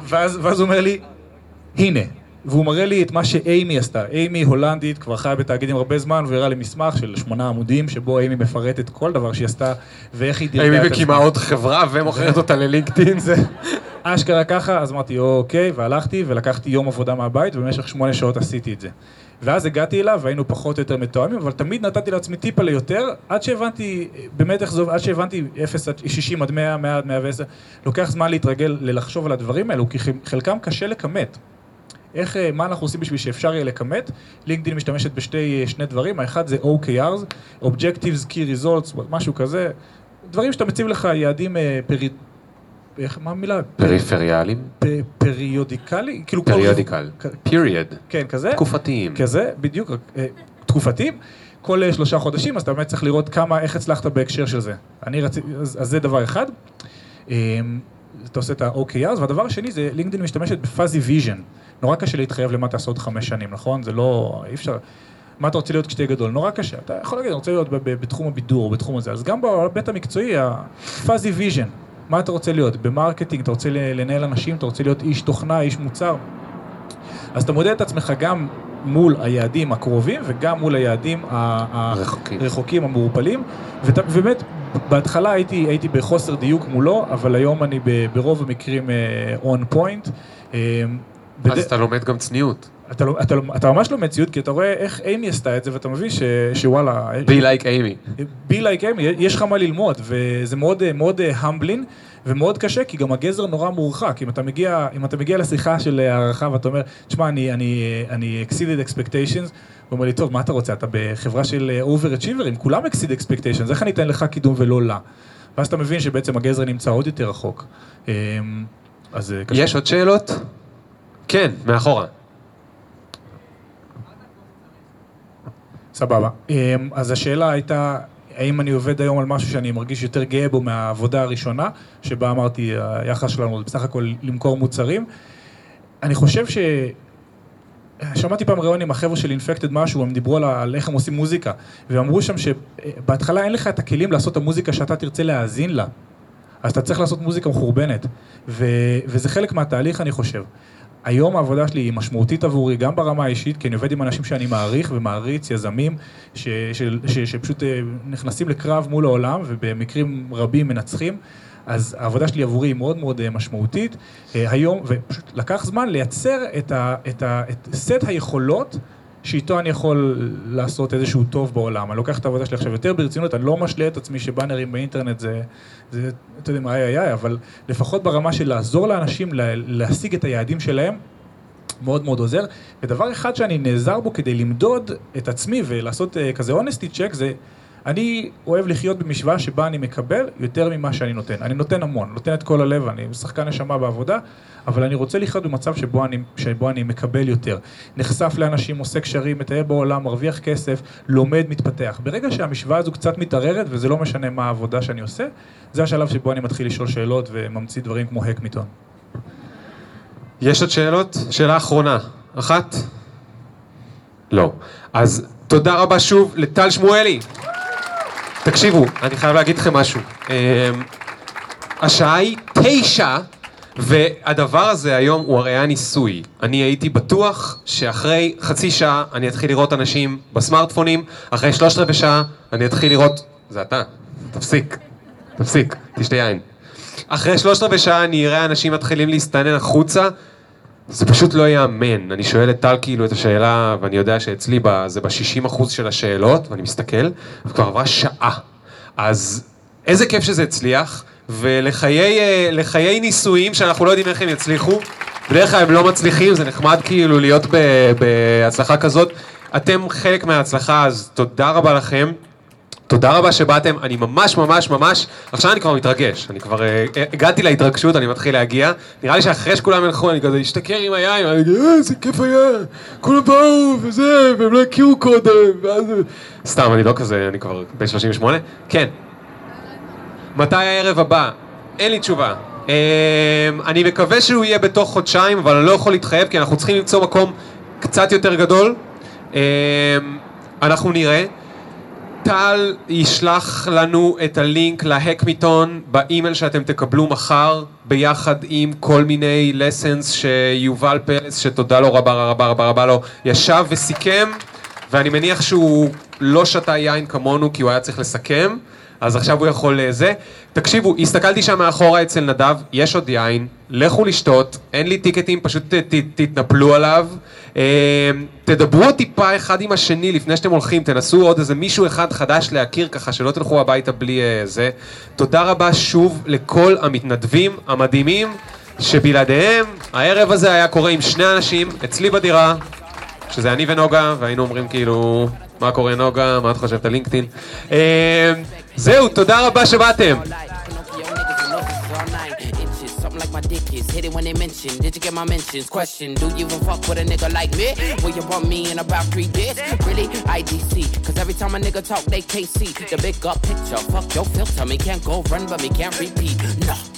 Speaker 2: ואז, ואז הוא אומר לי, הנה. והוא מראה לי את מה שאימי עשתה. אימי הולנדית, כבר חיה בתאגידים הרבה זמן, והראה לי מסמך של שמונה עמודים, שבו אימי מפרטת כל דבר שהיא עשתה, ואיך היא דירגה את
Speaker 1: היא מקימה
Speaker 2: עצמה.
Speaker 1: עוד חברה ומוכרת אותה ללינקדאין? <laughs>
Speaker 2: זה אשכרה ככה, אז אמרתי, אוקיי, והלכתי ולקחתי יום עבודה מהבית, ובמשך שמונה שעות עשיתי את זה. ואז הגעתי אליו, והיינו פחות או יותר מתואמים, אבל תמיד נתתי לעצמי טיפה ליותר, עד שהבנתי, באמת איך זה עד שהבנתי 0 עד 60 עד 100, 100 עד 110, לוקח זמן להתרגל, ללחשוב על הדברים האלו, כי חלקם קשה לכמת. איך, אה, מה אנחנו עושים בשביל שאפשר יהיה לכמת? לינקדאין משתמשת בשתי אה, שני דברים, האחד זה OKRs, Objectives Key Results, משהו כזה, דברים שאתה מציב לך יעדים אה, פרי... איך, מה המילה?
Speaker 1: פריפריאליים?
Speaker 2: פ- periodically? כאילו periodical.
Speaker 1: period.
Speaker 2: כן, כזה.
Speaker 1: תקופתיים.
Speaker 2: כזה, בדיוק, תקופתיים. כל שלושה חודשים, אז אתה באמת צריך לראות כמה, איך הצלחת בהקשר של זה. אני רציתי, אז, אז זה דבר אחד. אתה עושה את ה-OKRs, והדבר השני זה, לינקדאין משתמשת ב fuzzy vision. נורא קשה להתחייב למה תעשה עוד חמש שנים, נכון? זה לא, אי אפשר... מה אתה רוצה להיות כשתהיה גדול? נורא קשה. אתה יכול להגיד, אני רוצה להיות בתחום הבידור, בתחום הזה. אז גם בהיבט המקצועי, ה-fuzzy vision, מה אתה רוצה להיות? ב marketing, אתה רוצה לנהל אנשים, אתה רוצה להיות איש תוכנה, איש מוצר. אז אתה מודד את עצמך גם מול היעדים הקרובים וגם מול היעדים. הרחוקים, המעורפלים. ובאמת, בהתחלה הייתי, הייתי בחוסר דיוק מולו, אבל היום אני ברוב המקרים on point.
Speaker 1: אז אתה לומד גם צניעות.
Speaker 2: אתה, לא- אתה, לא- אתה ממש לא מציאות, כי אתה רואה איך Amy עשתה את זה, ואתה מבין ש, שוואלה,
Speaker 1: be like Amy.
Speaker 2: בי לייק אימי, יש לך מה ללמוד, וזה מאוד אה, מאוד המבלין, ומאוד קשה, כי גם הגזר נורא מורחק. אם אתה מגיע, אם אתה מגיע לשיחה של הערכה ואתה אומר, תשמע, אני, אני, אני exceeded expectations, הוא אומר לי, טוב, מה אתה רוצה? אתה בחברה של אה, overachiever, כולם exceed expectations, איך אני אתן לך קידום ולא לה? ואז אתה מבין שבעצם הגזר נמצא עוד יותר רחוק. אה, אז אה, קשה.
Speaker 1: יש עוד שאלות? כן, מאחורה.
Speaker 2: סבבה. אמ, אז השאלה הייתה, האם אני עובד היום על משהו שאני מרגיש יותר גאה בו מהעבודה הראשונה, שבה אמרתי, היחס שלנו זה בסך הכל למכור מוצרים. אני חושב ש... שמעתי פעם ראיון עם החבר'ה של אינפקטד משהו, הם דיברו על, על איך הם עושים מוזיקה, ואמרו שם שבהתחלה אין לך את הכלים לעשות את המוזיקה שאתה תרצה להאזין לה, אז אתה צריך לעשות מוזיקה מחורבנת, ו, וזה חלק מהתהליך אני חושב. היום העבודה שלי היא משמעותית עבורי, גם ברמה האישית, כי אני עובד עם אנשים שאני מעריך ומעריץ, יזמים, ש, ש, ש, שפשוט אה, נכנסים לקרב מול העולם, ובמקרים רבים מנצחים. אז העבודה שלי עבורי היא מאוד מאוד אה, משמעותית. אה, היום, ופשוט לקח זמן לייצר את, ה, את, ה, את סט היכולות שאיתו אני יכול לעשות איזשהו טוב בעולם. אני לוקח את העבודה שלי עכשיו יותר ברצינות, אני לא משלה את עצמי שבאנרים באינטרנט זה, זה אתה יודע, איי איי איי, אבל לפחות ברמה של לעזור לאנשים להשיג את היעדים שלהם, מאוד מאוד עוזר. ודבר אחד שאני נעזר בו כדי למדוד את עצמי ולעשות uh, כזה honesty check זה אני אוהב לחיות במשוואה שבה אני מקבל יותר ממה שאני נותן. אני נותן המון, נותן את כל הלב, אני שחקן נשמה בעבודה, אבל אני רוצה לחיות במצב שבו אני, שבו אני מקבל יותר. נחשף לאנשים, עושה קשרים, מטייל בעולם, מרוויח כסף, לומד, מתפתח. ברגע שהמשוואה הזו קצת מתערערת, וזה לא משנה מה העבודה שאני עושה, זה השלב שבו אני מתחיל לשאול שאלות וממציא דברים כמו הקמיתון.
Speaker 1: יש עוד שאלות? שאלה אחרונה. אחת? לא. אז תודה רבה שוב לטל שמואלי. תקשיבו, אני חייב להגיד לכם משהו. אמ, השעה היא תשע, והדבר הזה היום הוא הרי היה ניסוי. אני הייתי בטוח שאחרי חצי שעה אני אתחיל לראות אנשים בסמארטפונים, אחרי שלושת רבעי שעה אני אתחיל לראות... זה אתה, תפסיק, תפסיק, תשתה יין. אחרי שלושת רבעי שעה אני אראה אנשים מתחילים להסתנן החוצה, זה פשוט לא ייאמן. אני שואל את טל כאילו את השאלה, ואני יודע שאצלי זה ב-60% של השאלות, ואני מסתכל, וכבר עברה שעה. אז איזה כיף שזה הצליח, ולחיי ניסויים שאנחנו לא יודעים איך הם יצליחו, בדרך כלל הם לא מצליחים, זה נחמד כאילו להיות בהצלחה כזאת. אתם חלק מההצלחה, אז תודה רבה לכם. תודה רבה שבאתם, אני ממש ממש ממש, עכשיו אני כבר מתרגש, אני כבר uh, הגעתי להתרגשות, אני מתחיל להגיע, נראה לי שאחרי שכולם ילכו אני כזה אשתכר עם היין, אני אגיד, אה, איזה כיף היה, כולם באו וזה, והם לא הכירו קודם, ואז... סתם, אני לא כזה, אני כבר בן 38, כן. מתי הערב הבא? אין לי תשובה. Um, אני מקווה שהוא יהיה בתוך חודשיים, אבל אני לא יכול להתחייב, כי אנחנו צריכים למצוא מקום קצת יותר גדול. Um, אנחנו נראה. טל ישלח לנו את הלינק להקמיתון באימייל שאתם תקבלו מחר ביחד עם כל מיני lessons שיובל פרס, שתודה לו רבה רבה רבה רבה לו, ישב וסיכם ואני מניח שהוא לא שתה יין כמונו כי הוא היה צריך לסכם אז עכשיו הוא יכול. אה, תקשיבו, הסתכלתי שם מאחורה אצל נדב, יש עוד יין, לכו לשתות, אין לי טיקטים, פשוט ת, ת, תתנפלו עליו. אה, תדברו טיפה אחד עם השני לפני שאתם הולכים, תנסו עוד איזה מישהו אחד חדש להכיר ככה שלא תלכו הביתה בלי אה, זה. תודה רבה שוב לכל המתנדבים המדהימים שבלעדיהם הערב הזה היה קורה עם שני אנשים אצלי בדירה, שזה אני ונוגה, והיינו אומרים כאילו, מה קורה נוגה, מה את חושבת על לינקדאין? אה, זהו, תודה רבה שבאתם. Hit it when they mention. Did you get my mentions? Question: Do you even fuck with a nigga like me? Will you want me in about three days? Really? IDC. Cause every time a nigga talk, they can't see the big up picture. Fuck your filter. Me can't go run, but me can't repeat. No.